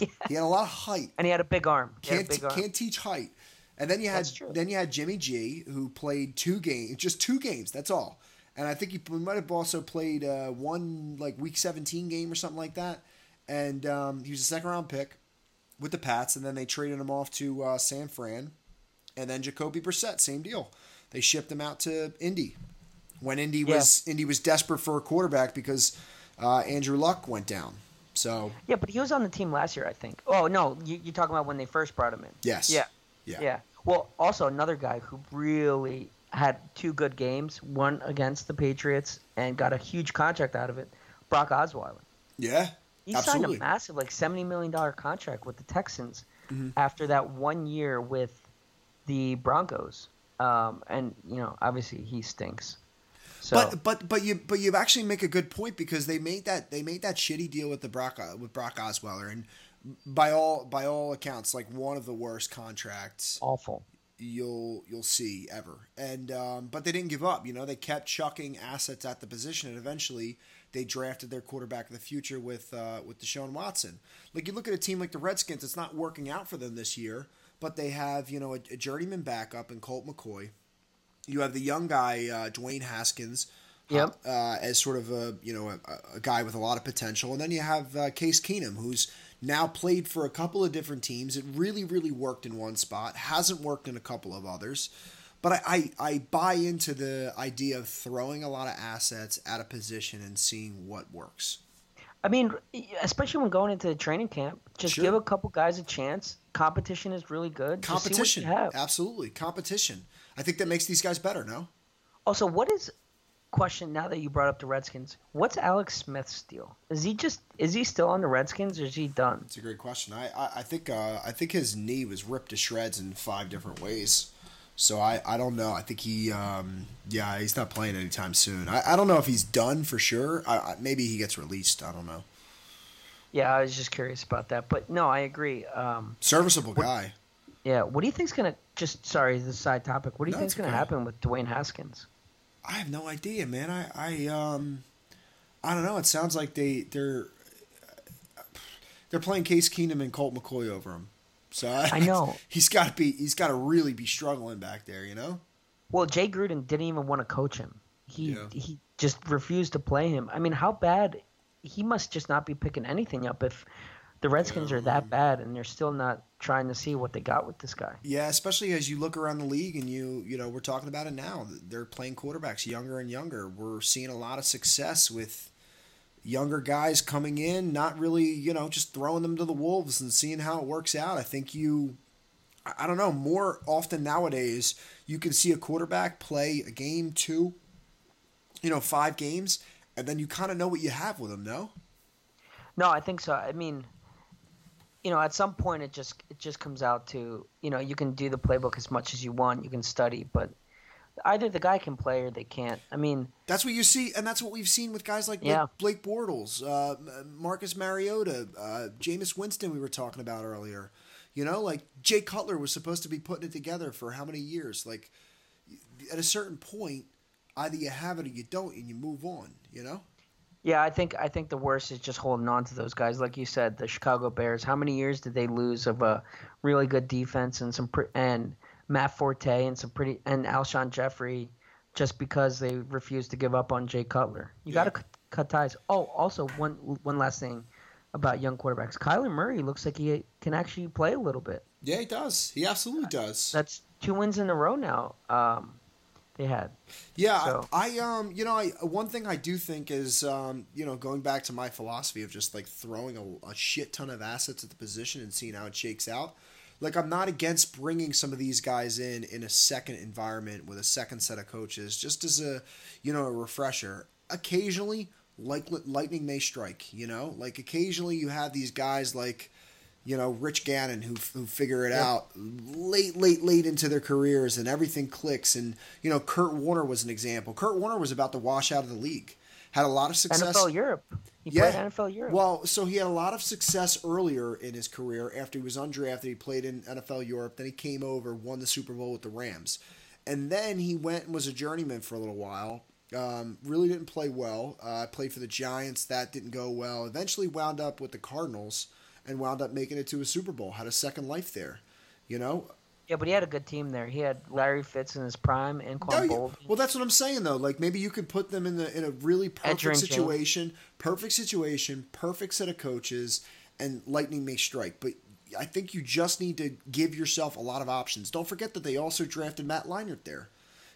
yeah. He had a lot of height. And he had a big arm. He can't big arm. can't teach height. And then you had then you had Jimmy G who played two games, just two games. That's all. And I think he might have also played uh, one like week seventeen game or something like that. And um, he was a second round pick with the Pats, and then they traded him off to uh, San Fran. And then Jacoby Brissett, same deal. They shipped him out to Indy when Indy was Indy was desperate for a quarterback because uh, Andrew Luck went down. So Yeah, but he was on the team last year, I think. Oh no, you, you're talking about when they first brought him in. yes, Yeah. yeah, Yeah. Well, also another guy who really had two good games, one against the Patriots and got a huge contract out of it, Brock Osweiler. yeah. He Absolutely. signed a massive, like seventy million dollar contract with the Texans Mm-hmm. after that one year with the Broncos. Um, and you know, obviously he stinks. So But but but you but you actually make a good point because they made that they made that shitty deal with the Brock with Brock Osweiler and by all by all accounts like one of the worst contracts awful. You'll you'll see ever. And um, but they didn't give up. You know they kept chucking assets at the position and eventually they drafted their quarterback of the future with uh, with Deshaun Watson. Like you look at a team like the Redskins, it's not working out for them this year, but they have you know a, a journeyman backup in Colt McCoy. You have the young guy uh, Dwayne Haskins. Yep. Uh, as sort of a you know a, a guy with a lot of potential, and then you have uh, Case Keenum, who's now played for a couple of different teams. It really, really worked in one spot, hasn't worked in a couple of others. But I, I, I buy into the idea of throwing a lot of assets at a position and seeing what works. I mean, especially when going into the training camp, just Sure. give a couple guys a chance. Competition is really good. Just see what Competition, absolutely competition. I think that makes these guys better. No, Also, what is question now that you brought up the Redskins? What's Alex Smith's deal? Is he just is he still on the Redskins or is he done? it's a great question. I I, I think uh, I think his knee was ripped to shreds in five different ways. So I, I don't know. I think he um, yeah he's not playing anytime soon. I, I don't know if he's done for sure. I, I, maybe he gets released. I don't know. Yeah, I was just curious about that. But no, I agree. Um, Serviceable guy. yeah, what do you think's gonna? Just sorry, this is a side topic. What do you No, think's gonna okay. happen with Dwayne Haskins? I have no idea, man. I, I um I don't know. It sounds like they they're they're playing Case Keenum and Colt McCoy over him. So I, I know. he's got to be he's got to really be struggling back there, you know. Well, Jay Gruden didn't even want to coach him. He Yeah. he just refused to play him. I mean, how bad? He must just not be picking anything up if the Redskins are that um, bad and they're still not trying to see what they got with this guy. Yeah, especially as you look around the league and you you know we're talking about it now. They're playing quarterbacks younger and younger. We're seeing a lot of success with younger guys coming in, not really you know just throwing them to the wolves and seeing how it works out. I think you, I I don't know, more often nowadays you can see a quarterback play a game, two, you know, five games, and then you kind of know what you have with them. No, No, I think so. I mean, you know, at some point it just it just comes out to you know you can do the playbook as much as you want, you can study, but either the guy can play or they can't. I mean, That's what you see, and that's what we've seen with guys like Yeah. Blake, Blake Bortles, uh, Marcus Mariota, uh, Jameis Winston. We were talking about earlier. You know, like Jay Cutler was supposed to be putting it together for how many years? Like, at a certain point, either you have it or you don't, and you move on. You know? Yeah, I think I think the worst is just holding on to those guys. Like you said, the Chicago Bears. How many years did they lose of a really good defense and some pre- and Matt Forte and some pretty and Alshon Jeffery, just because they refused to give up on Jay Cutler. You got to cut, cut ties. Oh, also one one last thing about young quarterbacks. Kyler Murray looks like he can actually play a little bit. Yeah, he does. He absolutely does. That's two wins in a row now. Um, they had. Yeah, So- I, I um, you know, I one thing I do think is um, you know, going back to my philosophy of just like throwing a, a shit ton of assets at the position and seeing how it shakes out. Like I'm not against bringing some of these guys in in a second environment with a second set of coaches, just as a, you know, a refresher. Occasionally, like lightning may strike. You know, like occasionally you have these guys like you know, Rich Gannon who who figure it out late, late, late into their careers, and everything clicks. And you know, Kurt Warner was an example. Kurt Warner was about to wash out of the league. Had a lot of success. NFL Europe. He Yeah. played NFL Europe. Well, so he had a lot of success earlier in his career. After he was undrafted, he played in NFL Europe. Then he came over, won the Super Bowl with the Rams, and then he went and was a journeyman for a little while. Um, really didn't play well. Uh, played for the Giants. That didn't go well. Eventually wound up with the Cardinals and wound up making it to a Super Bowl. Had a second life there. You know, yeah, but he had a good team there. He had Larry Fitz in his prime and No, Quan you- Bold. well, that's what I'm saying though. Like maybe you could put them in the in a really perfect situation, perfect situation, perfect set of coaches, and lightning may strike. But I think you just need to give yourself a lot of options. Don't forget that they also drafted Matt Leinart there.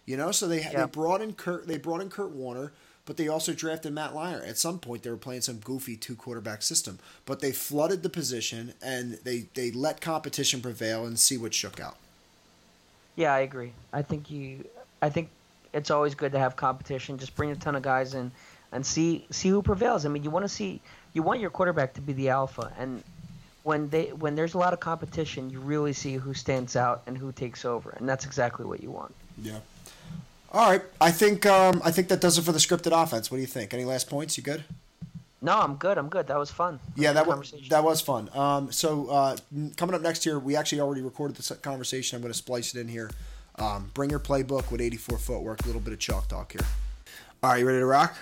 You know, so they Yeah. they brought in Kurt they brought in Kurt Warner, but they also drafted Matt Leinart. At some point, they were playing some goofy two quarterback system, but they flooded the position and they they let competition prevail and see what shook out. Yeah, I agree. I think you. I think it's always good to have competition. Just bring a ton of guys in and see see who prevails. I mean, you want to see you want your quarterback to be the alpha, and when they when there's a lot of competition, you really see who stands out and who takes over, and that's exactly what you want. Yeah. All right. I think um, I think that does it for the scripted offense. What do you think? Any last points? You good? No, I'm good. I'm good. That was fun. Yeah, that was that was fun. Um, so uh, coming up next here, we actually already recorded this conversation. I'm going to splice it in here. Um, bring your playbook with 84 footwork. A little bit of chalk talk here. All right, you ready to rock?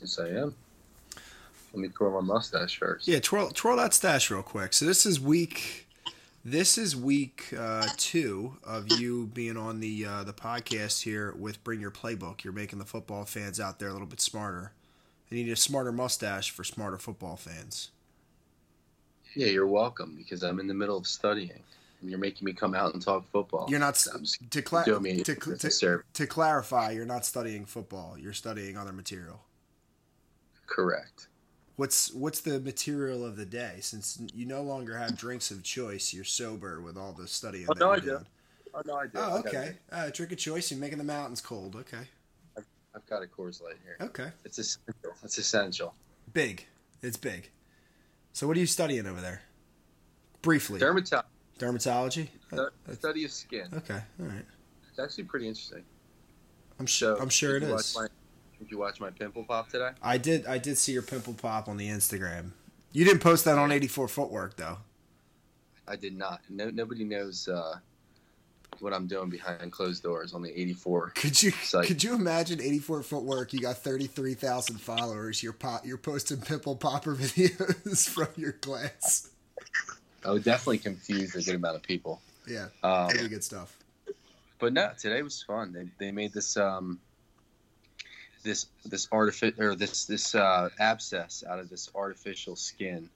Yes, I am. Let me twirl my mustache first. Yeah, twirl twirl that stash real quick. So this is week. This is week uh, two of you being on the uh, the podcast here with Bring Your Playbook. You're making the football fans out there a little bit smarter. You need a smarter mustache for smarter football fans. Yeah, you're welcome because I'm in the middle of studying. And you're making me come out and talk football. You're not I'm just to, cla- to, to, to, to clarify. You're not studying football. You're studying other material. Correct. What's what's the material of the day? Since you no longer have drinks of choice, you're sober with all the studying. Oh, that no, you're I do. Oh no, I do. Oh, okay. a- Uh, drink of choice. You're making the mountains cold. Okay. I've got a Coors Light here. Okay. It's essential. It's essential. Big. It's big. So what are you studying over there? Briefly. Dermatology. Dermatology. That's- Study of skin. okay. All right. It's actually pretty interesting. I'm sure. So, I'm sure it is. my- Did you watch my pimple pop today? I did. I did see your pimple pop on the Instagram. You didn't post that on 84 Footwork though. I did not. No, nobody knows uh, what I'm doing behind closed doors on the 84. Could you Site. could you imagine 84 Footwork? You got 33,000 followers. You're pop, you're posting pimple popper videos from your glass. I would definitely confuse a good amount of people. Yeah, Um, pretty good stuff. but no, today was fun. They, they made this um, this this artific or this this uh, abscess out of this artificial skin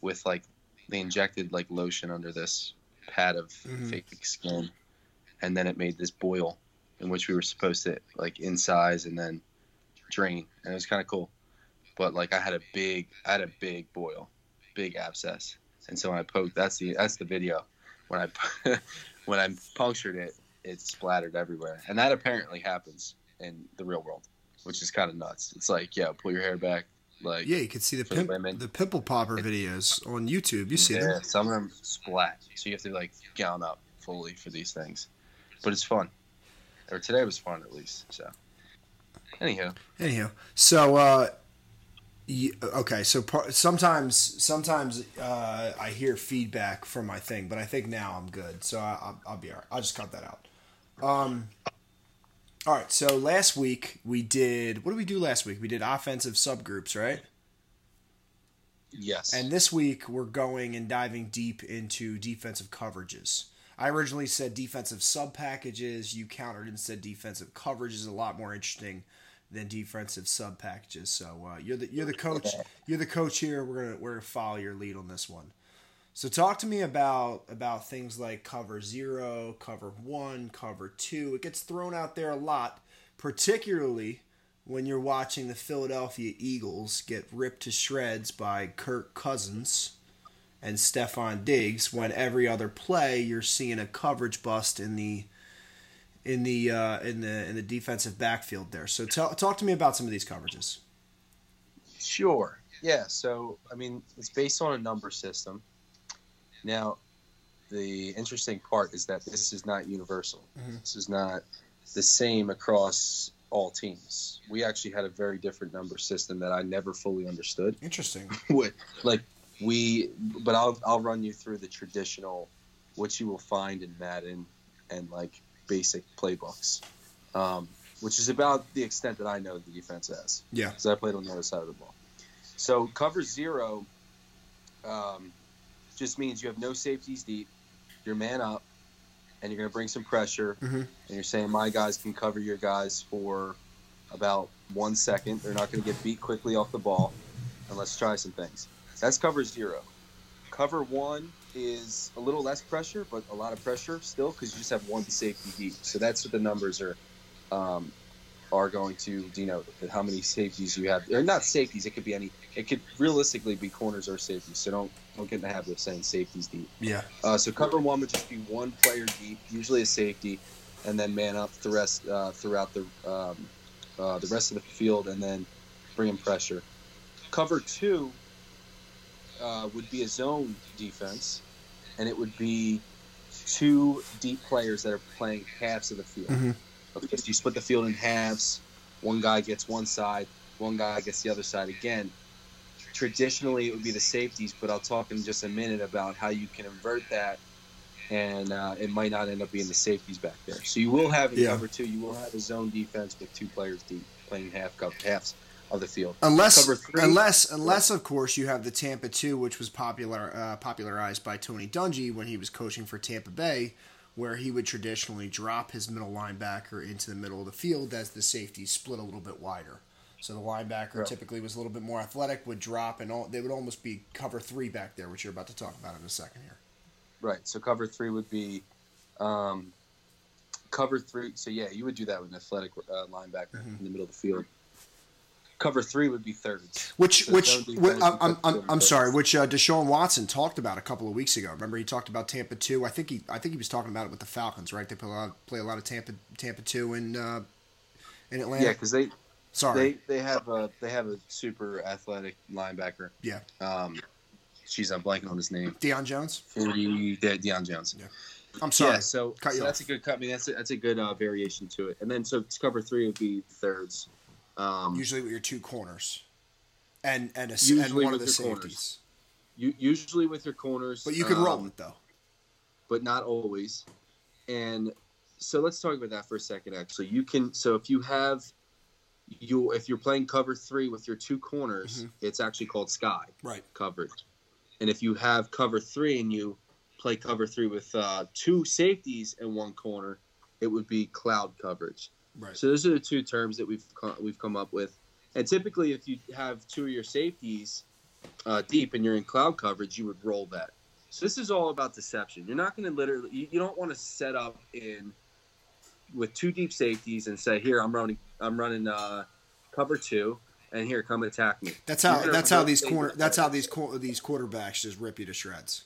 with like they injected like lotion under this pad of Mhm. fake skin, and then it made this boil in which we were supposed to like incise and then drain, and it was kind of cool. But like I had a big I had a big boil, big abscess, and so when I poked, that's the that's the video when I when I punctured it, it splattered everywhere, and that apparently happens in the real world, which is kind of nuts. It's like, yeah, pull your hair back, like Yeah, you can see the pimp, the pimple popper videos on YouTube. You see yeah, them? some of them splat, so you have to like gown up fully for these things, but it's fun. Or today was fun at least. So, anyhow, Anyhow, so uh, y- okay, so par- sometimes sometimes uh, I hear feedback from my thing, but I think now I'm good, so I, I'll, I'll be alright. I'll just cut that out. Um, all right. So last week we did. What did we do last week? We did offensive subgroups, right? yes, And this week we're going and diving deep into defensive coverages. I originally said defensive sub packages. You countered and said defensive coverage is a lot more interesting than defensive sub packages. So uh, you're the you're the coach. You're the coach here. We're gonna we're gonna follow your lead on this one. So talk to me about about things like cover zero, cover one, cover two. It gets thrown out there a lot, particularly when you're watching the Philadelphia Eagles get ripped to shreds by Kirk Cousins and Stefon Diggs. When every other play you're seeing a coverage bust in the in the uh, in the in the defensive backfield there. So tell, talk to me about some of these coverages. Sure. Yeah. So, I mean, it's based on a number system. Now, the interesting part is that this is not universal. Mhm. This is not the same across all teams. We actually had a very different number system that I never fully understood. Interesting. What, like, we, but I'll, I'll run you through the traditional, what you will find in Madden and like basic playbooks, um, which is about the extent that I know the defense has Yeah. because I played on the other side of the ball. So cover zero um, just means you have no safeties deep. You're man up, and you're going to bring some pressure. Mhm. And you're saying my guys can cover your guys for about one second. They're not going to get beat quickly off the ball, and let's try some things. That's cover zero. Cover one is a little less pressure, but a lot of pressure still because you just have one safety deep. So that's what the numbers are um, are going to denote that how many safeties you have, or not safeties. It could be any. It could realistically be corners or safeties. So don't don't get in the habit of saying safeties deep. Yeah. Uh, so cover one would just be one player deep, usually a safety, and then man up the rest uh, throughout the um, uh, the rest of the field, and then bring in pressure. Cover two uh, would be a zone defense, and it would be two deep players that are playing halves of the field. Mhm. Okay, so you split the field in halves. One guy gets one side, one guy gets the other side. Again, traditionally it would be the safeties, but I'll talk in just a minute about how you can invert that, and uh, it might not end up being the safeties back there. So you will have in Yeah. cover two, you will have a zone defense with two players deep playing half cover halves of the field. Unless, Cover three. unless, unless, of course, you have the Tampa two, which was popular, uh, popularized by Tony Dungy when he was coaching for Tampa Bay, where he would traditionally drop his middle linebacker into the middle of the field as the safety split a little bit wider. So the linebacker Right. typically was a little bit more athletic, would drop, and all, they would almost be cover three back there, which you're about to talk about in a second here. Right. So cover three would be um, cover three. So yeah, you would do that with an athletic uh, linebacker Mhm. in the middle of the field. Cover three would be thirds. Which, So which, I'm, I'm, I'm. Sorry. Which uh, Deshaun Watson talked about a couple of weeks ago. Remember, he talked about Tampa two. I think he, I think he was talking about it with the Falcons, right? They play a lot, play a lot of Tampa, Tampa two in, uh, in Atlanta. Yeah, because they sorry. they they have a they have a super athletic linebacker. yeah, Um, she's I'm blanking on his name. Deion Jones. Forty, De- Deion Jones. Yeah. I'm sorry. Yeah, so, so that's a good cut. I mean, that's a, that's a good uh, variation to it. And then so cover three would be thirds. Um, Usually with your two corners, and and a, and one of the safeties. corners. you, usually with your corners, But you can roll um, it though. but not always. And so let's talk about that for a second. Actually, you can. So if you have you if you're playing cover three with your two corners, Mhm. it's actually called sky Right. coverage. And if you have cover three and you play cover three with uh, two safeties in one corner, it would be cloud coverage. Right. So those are the two terms that we've co- we've come up with. And typically, if you have two of your safeties uh, deep and you're in cloud coverage, you would roll that. So this is all about deception. You're not going to literally. You, you don't want to set up in with two deep safeties and say, "Here, I'm running. I'm running uh, cover two, and here, come attack me." That's how. That's how these corner. That's how these qu- these quarterbacks just rip you to shreds.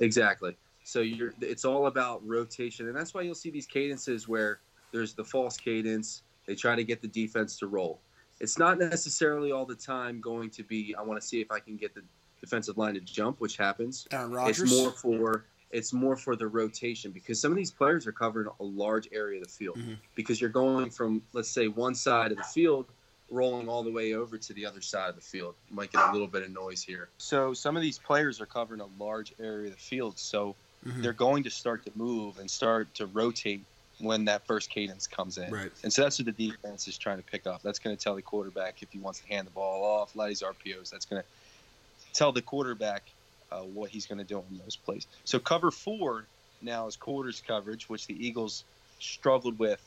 Exactly. So you're it's all about rotation, and that's why you'll see these cadences where there's the false cadence. They try to get the defense to roll. It's not necessarily all the time going to be. I want to see if I can get the defensive line to jump, which happens. Aaron Rodgers. It's more for it's more for the rotation because some of these players are covering a large area of the field Mhm. because you're going from let's say one side of the field rolling all the way over to the other side of the field. You might get a little bit of noise here. So some of these players are covering a large area of the field, so Mhm. they're going to start to move and start to rotate when that first cadence comes in. Right. And so that's what the defense is trying to pick up. That's going to tell the quarterback if he wants to hand the ball off. A lot of these RPOs, that's going to tell the quarterback uh, what he's going to do in those plays. So cover four now is quarters coverage, which the Eagles struggled with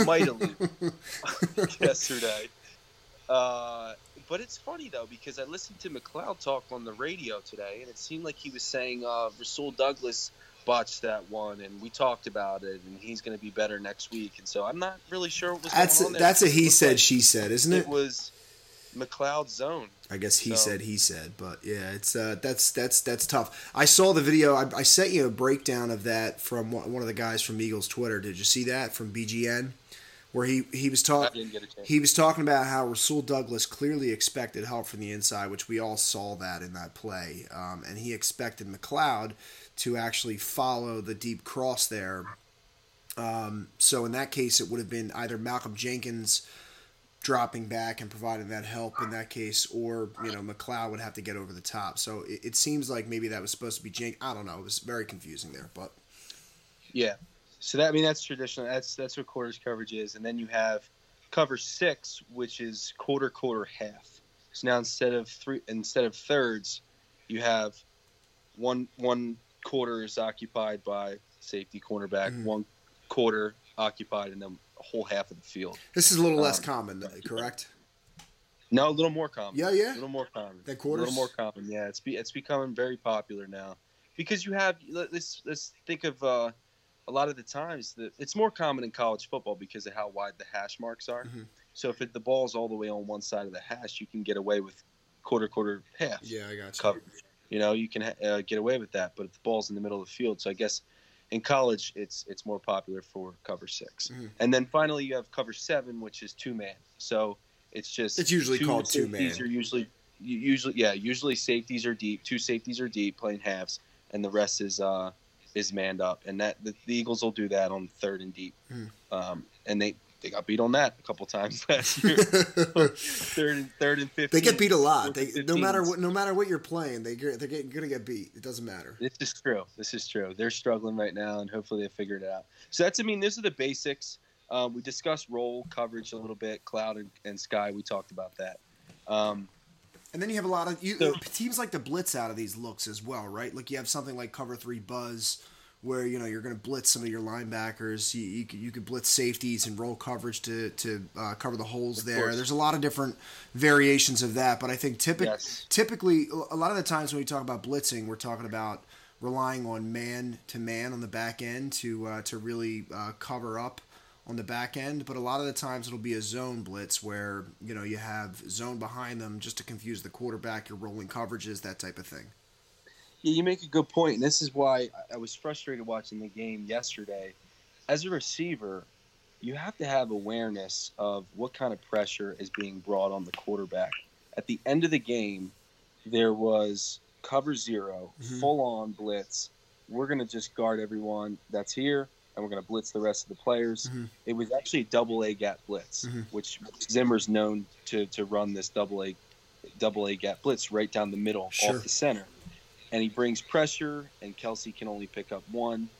mightily yesterday. Uh, but it's funny though because I listened to McLeod talk on the radio today, and it seemed like he was saying uh, Rasul Douglas botched that one, and we talked about it, and he's going to be better next week. And so I'm not really sure what was That's on there. that's a he said like she said, isn't It it? was McLeod's zone. I guess he So- said he said, but yeah, it's uh, that's that's that's tough. I saw the video. I, I sent you a breakdown of that from one of the guys from Eagles Twitter. Did you see that from BGN, where he he was talking didn't get a chance. he was talking about how Rasul Douglas clearly expected help from the inside, which we all saw that in that play, um, and he expected McLeod to actually follow the deep cross there. Um, so in that case, it would have been either Malcolm Jenkins dropping back and providing that help in that case, or you know McLeod would have to get over the top. So it, it seems like maybe that was supposed to be Jenkins. I don't know. It was very confusing there, but Yeah. So that I mean that's traditional. That's that's what quarters coverage is, and then you have cover six, which is quarter, quarter, half. So now instead of three, instead of thirds, you have one one quarter is occupied by safety cornerback, Mhm. one quarter occupied, and then whole half of the field. this is a little less Um, common, correct? No, a little more common. Yeah, yeah. A little more common. That A little more common. Yeah, it's be, it's becoming very popular now because you have let- let's let's think of uh, a lot of the times that it's more common in college football because of how wide the hash marks are. Mhm. So if it, the ball's all the way on one side of the hash, you can get away with quarter quarter half Yeah, I got you. coverage. You know, you can uh, get away with that, but if the ball's in the middle of the field, so I guess in college it's it's more popular for cover 6 Mhm. and then finally you have cover seven, which is two man. So it's just It's usually called two man. Are usually usually yeah usually safeties are deep. Two safeties are deep playing halves, and the rest is uh is manned up, and that the, the Eagles will do that on third and deep, Hmm. um, and they they got beat on that a couple times last year. third and third and fifteen. They get beat a lot. They, no matter what, no matter what you're playing, they they're getting, gonna get beat. It doesn't matter. This is true. This is true. They're struggling right now, and hopefully they figured it out. So that's, I mean, those are the basics. Um, we discussed roll coverage a little bit, cloud and, and sky. We talked about that. Um, And then you have a lot of you, So- teams like to blitz out of these looks as well, right? Like you have something like cover three buzz, where you know you're going to blitz some of your linebackers. You, you could you could blitz safeties and roll coverage to to uh, cover the holes Of there. course. There's a lot of different variations of that, but I think typically Yes. typically a lot of the times when we talk about blitzing, we're talking about relying on man to man on the back end to uh, to really uh, cover up on the back end, but a lot of the times it'll be a zone blitz where you know you have zone behind them just to confuse the quarterback. You're rolling coverages, that type of thing. Yeah, you make a good point, and this is why I was frustrated watching the game yesterday. As a receiver, you have to have awareness of what kind of pressure is being brought on the quarterback. At the end of the game, there was cover 0 Mhm. full on blitz. We're going to just guard everyone that's here, and we're going to blitz the rest of the players. Mhm. It was actually a double A gap blitz, Mhm. which Zimmer's known to, to run this double A double A gap blitz right down the middle Sure. off the center. And he brings pressure, and Kelce can only pick up one.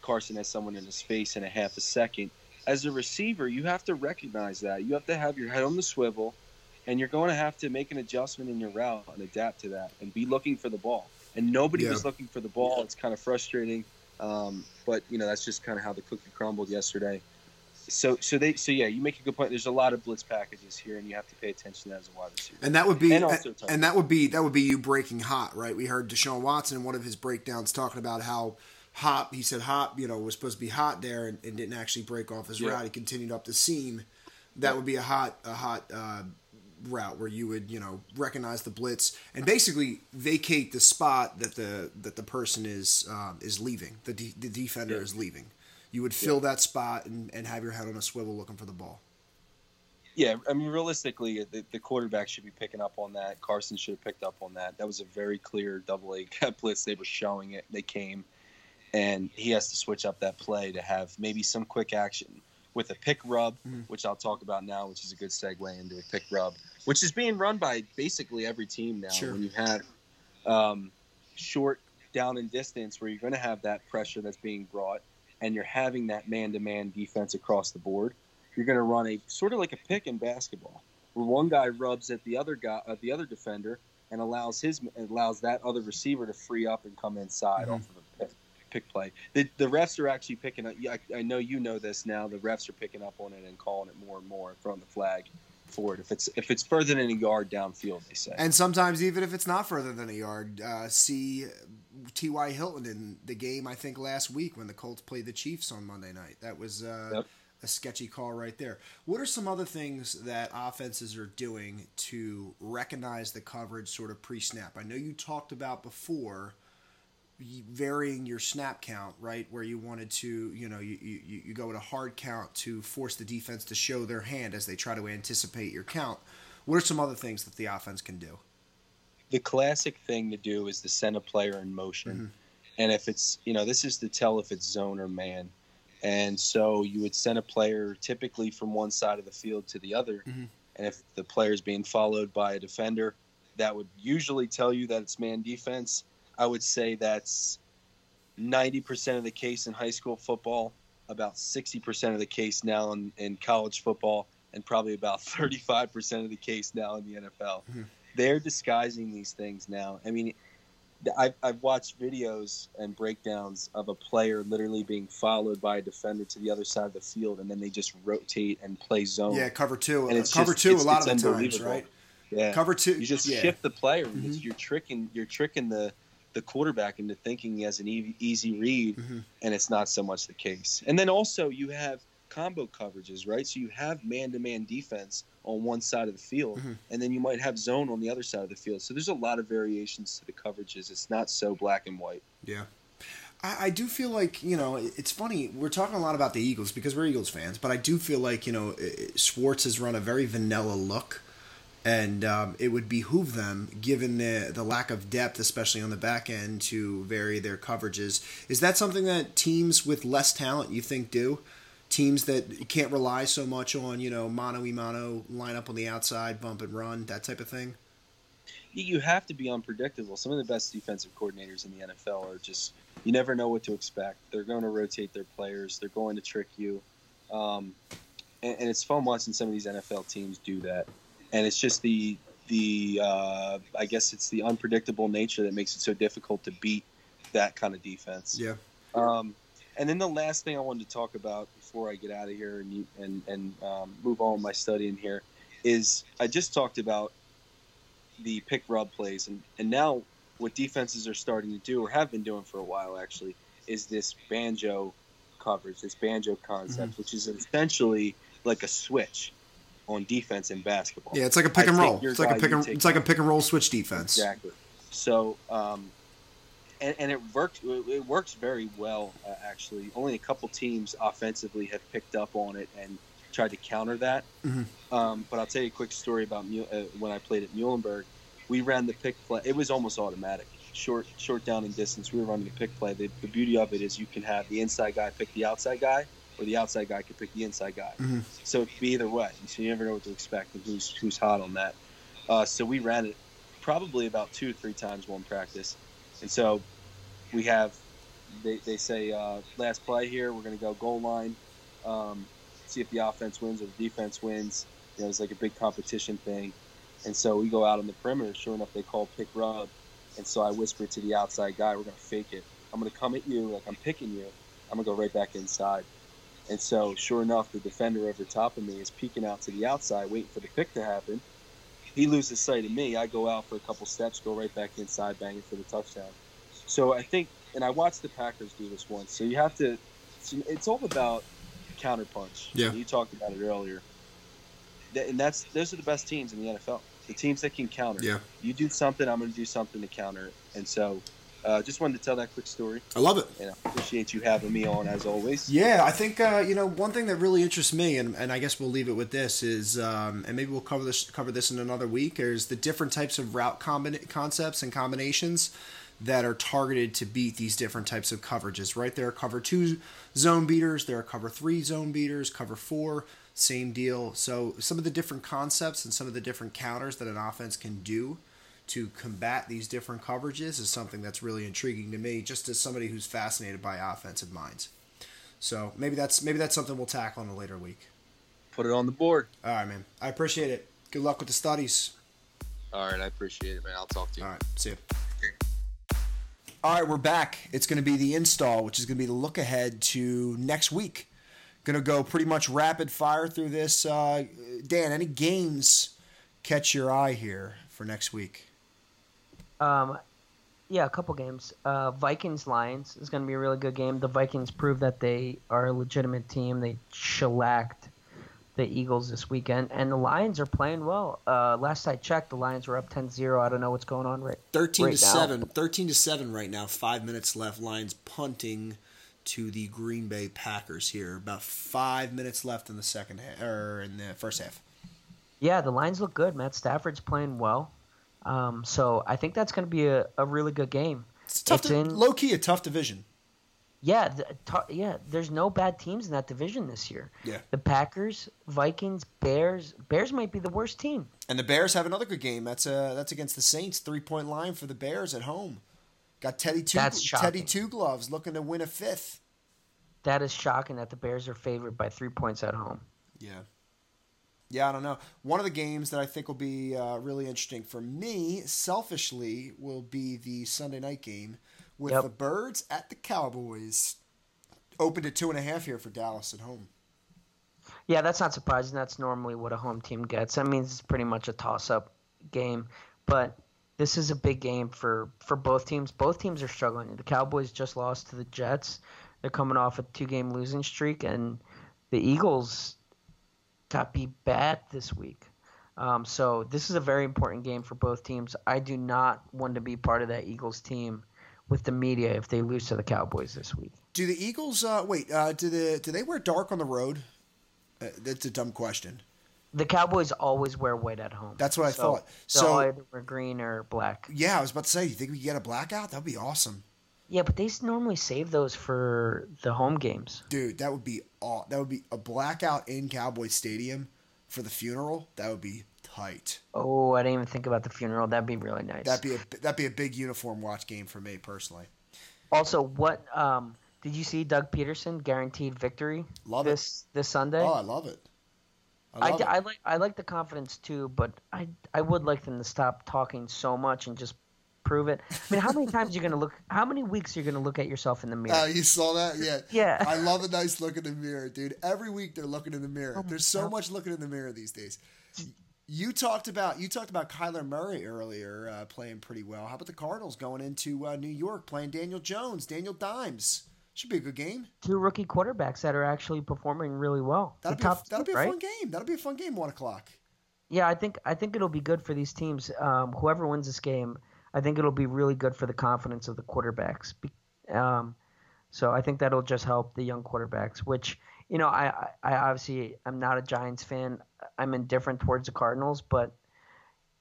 Carson has someone in his face in a half a second. As a receiver, you have to recognize that. You have to have your head on the swivel, and you're going to have to make an adjustment in your route and adapt to that and be looking for the ball. And nobody Yeah. was looking for the ball. It's kind of frustrating, um, but you know that's just kind of how the cookie crumbled yesterday. So, so they, so yeah, you make a good point. There's a lot of blitz packages here, and you have to pay attention to that as a wide receiver. And that would be And and, that would be that would be you breaking hot, right? We heard Deshaun Watson in one of his breakdowns talking about how hot he said hot, you know, was supposed to be hot there and, and didn't actually break off his Yeah. route. He continued up the seam. That would be a hot a hot uh, route where you would you know recognize the blitz and basically vacate the spot that the that the person is um, is leaving. The de- the defender Yeah. is leaving. You would fill that spot and, and have your head on a swivel looking for the ball. Yeah, I mean, realistically, the, the quarterback should be picking up on that. Carson should have picked up on that. That was a very clear double A blitz. They were showing it. They came, and he has to switch up that play to have maybe some quick action with a pick rub, Mhm. which I'll talk about now, which is a good segue into a pick rub, which is being run by basically every team now. Sure. When you have um, short down and distance, where you're going to have that pressure that's being brought, and you're having that man-to-man defense across the board you're going to run a sort of like a pick in basketball, where one guy rubs at the other guy, at the other defender, and allows his allows that other receiver to free up and come inside Mhm. off of a pick, pick play. The, the refs are actually picking up. I, I know you know this now. The refs are picking up on it and calling it more and more, and throwing the flag for it if it's if it's further than a yard downfield. They say. And sometimes even if it's not further than a yard, uh, see T.Y. Hilton in the game I think last week when the Colts played the Chiefs on Monday night. That was uh, Yep. a sketchy call right there. What are some other things that offenses are doing to recognize the coverage sort of pre-snap? I know you talked about before varying your snap count, right? Where you wanted to, you know, you, you, you go at a hard count to force the defense to show their hand as they try to anticipate your count. What are some other things that the offense can do? The classic thing to do is to send a player in motion. Mhm. And if it's, you know, this is to tell if it's zone or man. And so you would send a player typically from one side of the field to the other. Mhm. And if the player is being followed by a defender, that would usually tell you that it's man defense. I would say that's 90% of the case in high school football, about 60% of the case now in, in college football, and probably about 35% of the case now in the NFL. Mhm. They're disguising these things now. I mean, I've, I've watched videos and breakdowns of a player literally being followed by a defender to the other side of the field, and then they just rotate and play zone. Yeah, cover two. And it's cover just- two it's- a lot of the times, right? yeah. Cover two. You just yeah. shift the player. Mhm. You're tricking. You're tricking the the quarterback into thinking he has an e- easy read, Mhm. and it's not so much the case. And then also you have combo coverages, right? So you have man-to-man defense on one side of the field, Mhm. and then you might have zone on the other side of the field. So there's a lot of variations to the coverages. It's not so black and white. Yeah. I, I do feel like, you know, it's funny. We're talking a lot about the Eagles because we're Eagles fans, but I do feel like, you know, Schwartz has run a very vanilla look. And um, it would behoove them, given the the lack of depth, especially on the back end, to vary their coverages. Is that something that teams with less talent you think do? Teams that can't rely so much on you know mano y mano, line up on the outside, bump and run, that type of thing. You- You have to be unpredictable. Some of the best defensive coordinators in the NFL are just you never know what to expect. They're going to rotate their players. They're going to trick you, um, and, and it's fun watching some of these NFL teams do that. And it's just the the uh, I guess it's the unpredictable nature that makes it so difficult to beat that kind of defense. Yeah. Um, and then the last thing I wanted to talk about before I get out of here and and and um, move on with my study in here is I just talked about the pick rub plays and and now what defenses are starting to do or have been doing for a while actually is this banjo coverage, this banjo concept, which is essentially like a switch on defense in basketball. Yeah, it's like a pick I and roll. It's like a pick and it's like a pick and roll switch defense. Exactly. So, um, and, and it worked. It works very well, uh, actually. Only a couple teams offensively have picked up on it and tried to counter that. Mhm. Um, but I'll tell you a quick story about Mu- uh, when I played at Muhlenberg. We ran the pick play. It was almost automatic. Short, short down in distance. We were running the pick play. The, the beauty of it is you can have the inside guy pick the outside guy, or the outside guy can pick the inside guy. Mhm. So it could be either way. So you never know what to expect and who's who's hot on that. Uh, so we ran it probably about two or three times one practice. And so we have, they, they say, uh, last play here, we're going to go goal line, um, see if the offense wins or the defense wins. You know, it's like a big competition thing. And so we go out on the perimeter. Sure enough, they call pick rub. And so I whisper to the outside guy, we're going to fake it. I'm going to come at you like I'm picking you. I'm going to go right back inside. And so, sure enough, the defender over top of me is peeking out to the outside, waiting for the pick to happen. He loses sight of me. I go out for a couple steps, go right back inside, banging for the touchdown. So I think, and I watched the Packers do this once. So you have to. It's all about counterpunch. Yeah. You talked about it earlier. And that's those are the best teams in the NFL. The teams that can counter. Yeah. You do something, I'm going to do something to counter. it. And so, uh, just wanted to tell that quick story. I love it. And I appreciate you having me on as always. Yeah, I think uh, you know one thing that really interests me, and, and I guess we'll leave it with this is, um, and maybe we'll cover this cover this in another week. Is the different types of route combina- concepts and combinations that are targeted to beat these different types of coverages. Right there, are cover two zone beaters. There are cover three zone beaters. Cover four, same deal. So some of the different concepts and some of the different counters that an offense can do to combat these different coverages is something that's really intriguing to me, just as somebody who's fascinated by offensive minds. So maybe that's maybe that's something we'll tackle in a later week. Put it on the board. All right, man. I appreciate it. Good luck with the studies. All right, I appreciate it, man. I'll talk to you. All right, see you. All right, we're back. It's going to be the install, which is going to be the look ahead to next week. Going to go pretty much rapid fire through this. Uh, Dan, any games catch your eye here for next week? Um, yeah, a couple games. Uh, Vikings Lions is going to be a really good game. The Vikings prove that they are a legitimate team. They shellacked the Eagles this weekend, and the Lions are playing well. Uh, last I checked, the Lions were up 10-0. I don't know what's going on right. 13 right to now. 7. 13 to 7 right now. 5 minutes left. Lions punting to the Green Bay Packers here. About 5 minutes left in the second half or in the first half. Yeah, the Lions look good. Matt Stafford's playing well. Um, so I think that's going to be a, a really good game. It's tough It's to, in- low key a tough division. Yeah, the, to, yeah. There's no bad teams in that division this year. Yeah. The Packers, Vikings, Bears. Bears might be the worst team. And the Bears have another good game. That's uh that's against the Saints. Three point line for the Bears at home. Got Teddy two Teddy two gloves looking to win a fifth. That is shocking that the Bears are favored by three points at home. Yeah. Yeah, I don't know. One of the games that I think will be uh, really interesting for me, selfishly, will be the Sunday night game with Yep. the Birds at the Cowboys. Open to two and a half here for Dallas at home. Yeah, that's not surprising. That's normally what a home team gets. That means it's pretty much a toss-up game. But this is a big game for for both teams. Both teams are struggling. The Cowboys just lost to the Jets. They're coming off a two-game losing streak, and the Eagles got beat bad this week. Um, so this is a very important game for both teams. I do not want to be part of that Eagles team with the media if they lose to the Cowboys this week. Do the Eagles? Uh, wait, uh, do the do they wear dark on the road? Uh, that's a dumb question. The Cowboys always wear white at home. That's what I So thought. So either wear green or black. yeah, I was about to say, you think we could get a blackout? That'd be awesome, Yeah, but they normally save those for the home games. dude. That would be aw- That would be a blackout in Cowboy Stadium for the funeral. That would be tight. Oh, I didn't even think about the funeral. That'd be really nice. That'd be a that'd be a big uniform watch game for me personally. also, what um, did you see? Doug Pederson guaranteed victory Love it. this this Sunday. Oh, I love it. I, it. I like I like the confidence too, but I I would like them to stop talking so much and just prove it. I mean, how many times you're gonna look? How many weeks you're gonna look at yourself in the mirror? Uh, you saw that? Yeah. Yeah. I love a nice look in the mirror, dude. Every week they're looking in the mirror. Oh There's so God. much looking in the mirror these days. You talked about you talked about Kyler Murray earlier uh, playing pretty well. How about the Cardinals going into uh, New York playing Daniel Jones, Daniel Dimes? Should be a good game. Two rookie quarterbacks that are actually performing really well. That'll The be a, that'll two, be a right? fun game. That'll be a fun game. One o'clock. Yeah, I think I think it'll be good for these teams. Um, whoever wins this game, I think it'll be really good for the confidence of the quarterbacks. Um, so I think that'll just help the young quarterbacks. Which you know, I, I obviously I'm not a Giants fan. I'm indifferent towards the Cardinals, but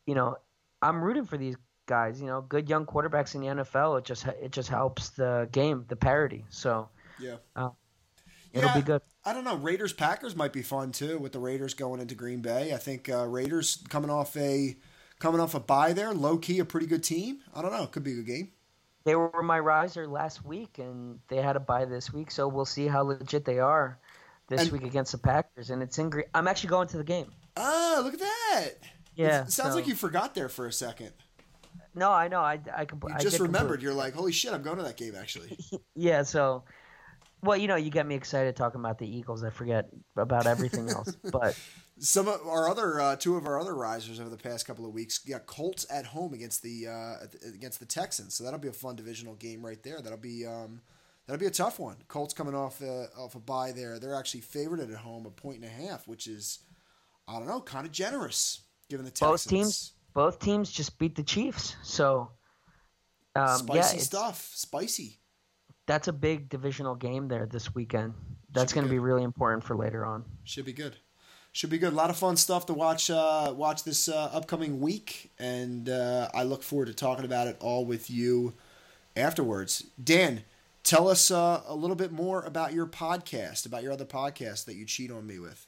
you know, I'm rooting for these guys. You know, good young quarterbacks in the NFL. It just it just helps the game, the parity. So Yeah. uh, it'll Yeah. be good. I don't know. Raiders Packers might be fun too with the Raiders going into Green Bay. I think uh, Raiders coming off a coming off a bye there, low key a pretty good team. I don't know. It could be a good game. They were my riser last week, and they had a bye this week. So we'll see how legit they are this And- week against the Packers. And it's in. Gre- I'm actually going to the game. Ah, look at that. Yeah, It sounds so- like you forgot there for a second. No, I know. I I, compl- You just did remembered. You're like, holy shit, I'm going to that game actually. Yeah. So, well, you know, you get me excited talking about the Eagles. I forget about everything else. But Some of our other uh, two of our other risers over the past couple of weeks got Colts at home against the uh, against the Texans, so that'll be a fun divisional game right there. That'll be um, that'll be a tough one. Colts coming off uh, off a bye there, they're actually favored at home a point and a half, which is I don't know, kind of generous given the Texans. both teams, both teams just beat the Chiefs. So, um, spicy it's- stuff, spicy. that's a big divisional game there this weekend. That's going to be really important for later on. Should be good. Should be good. A lot of fun stuff to watch. Uh, watch this uh, upcoming week, and uh, I look forward to talking about it all with you afterwards. Dan, tell us uh, a little bit more about your podcast, about your other podcast that you cheat on me with.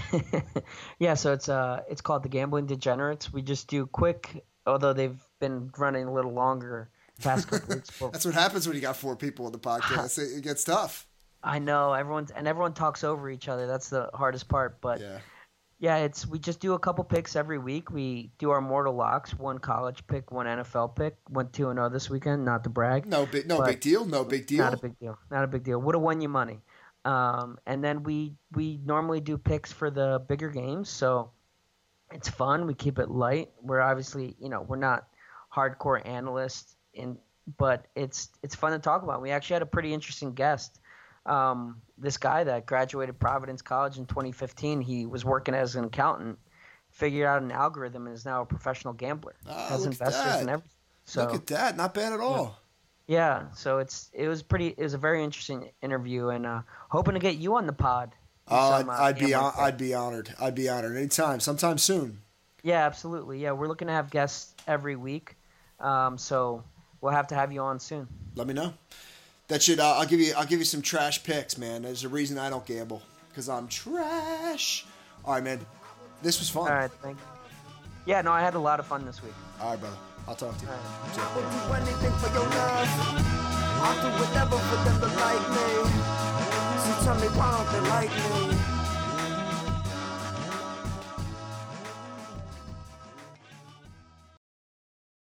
yeah, so it's uh it's called the Gambling Degenerates. We just do quick, although they've been running a little longer past couple weeks. That's what happens when you got four people on the podcast. it, it gets tough. I know everyone's and everyone talks over each other. That's the hardest part. But yeah. Yeah. it's we just do a couple picks every week. We do our mortal locks: one college pick, one NFL pick. Went two and zero this weekend. Not to brag. No big, no big deal. No big deal. Not a big deal. Not a big deal. Would have won you money. Um, and then we we normally do picks for the bigger games, so it's fun. We keep it light. We're obviously you know we're not hardcore analysts, in but it's it's fun to talk about. We actually had a pretty interesting guest. Um, this guy that graduated Providence College in 2015, he was working as an accountant, figured out an algorithm, and is now a professional gambler. Ah, Has look at investors that. and everything. So Look at that. Not bad at all. yeah, so it's it was pretty. It was a very interesting interview, and uh, hoping to get you on the pod. Oh, I'd, uh, I'd be pick. I'd be honored. I'd be honored anytime, sometime soon. Yeah, absolutely. Yeah, we're looking to have guests every week, um, so we'll have to have you on soon. Let me know. That should. Uh, I'll give you. I'll give you some trash picks, man. There's a reason I don't gamble because I'm trash. All right, man. This was fun. All right, thank you. Yeah, no, I had a lot of fun this week. All right, brother. I'll talk to you. All right.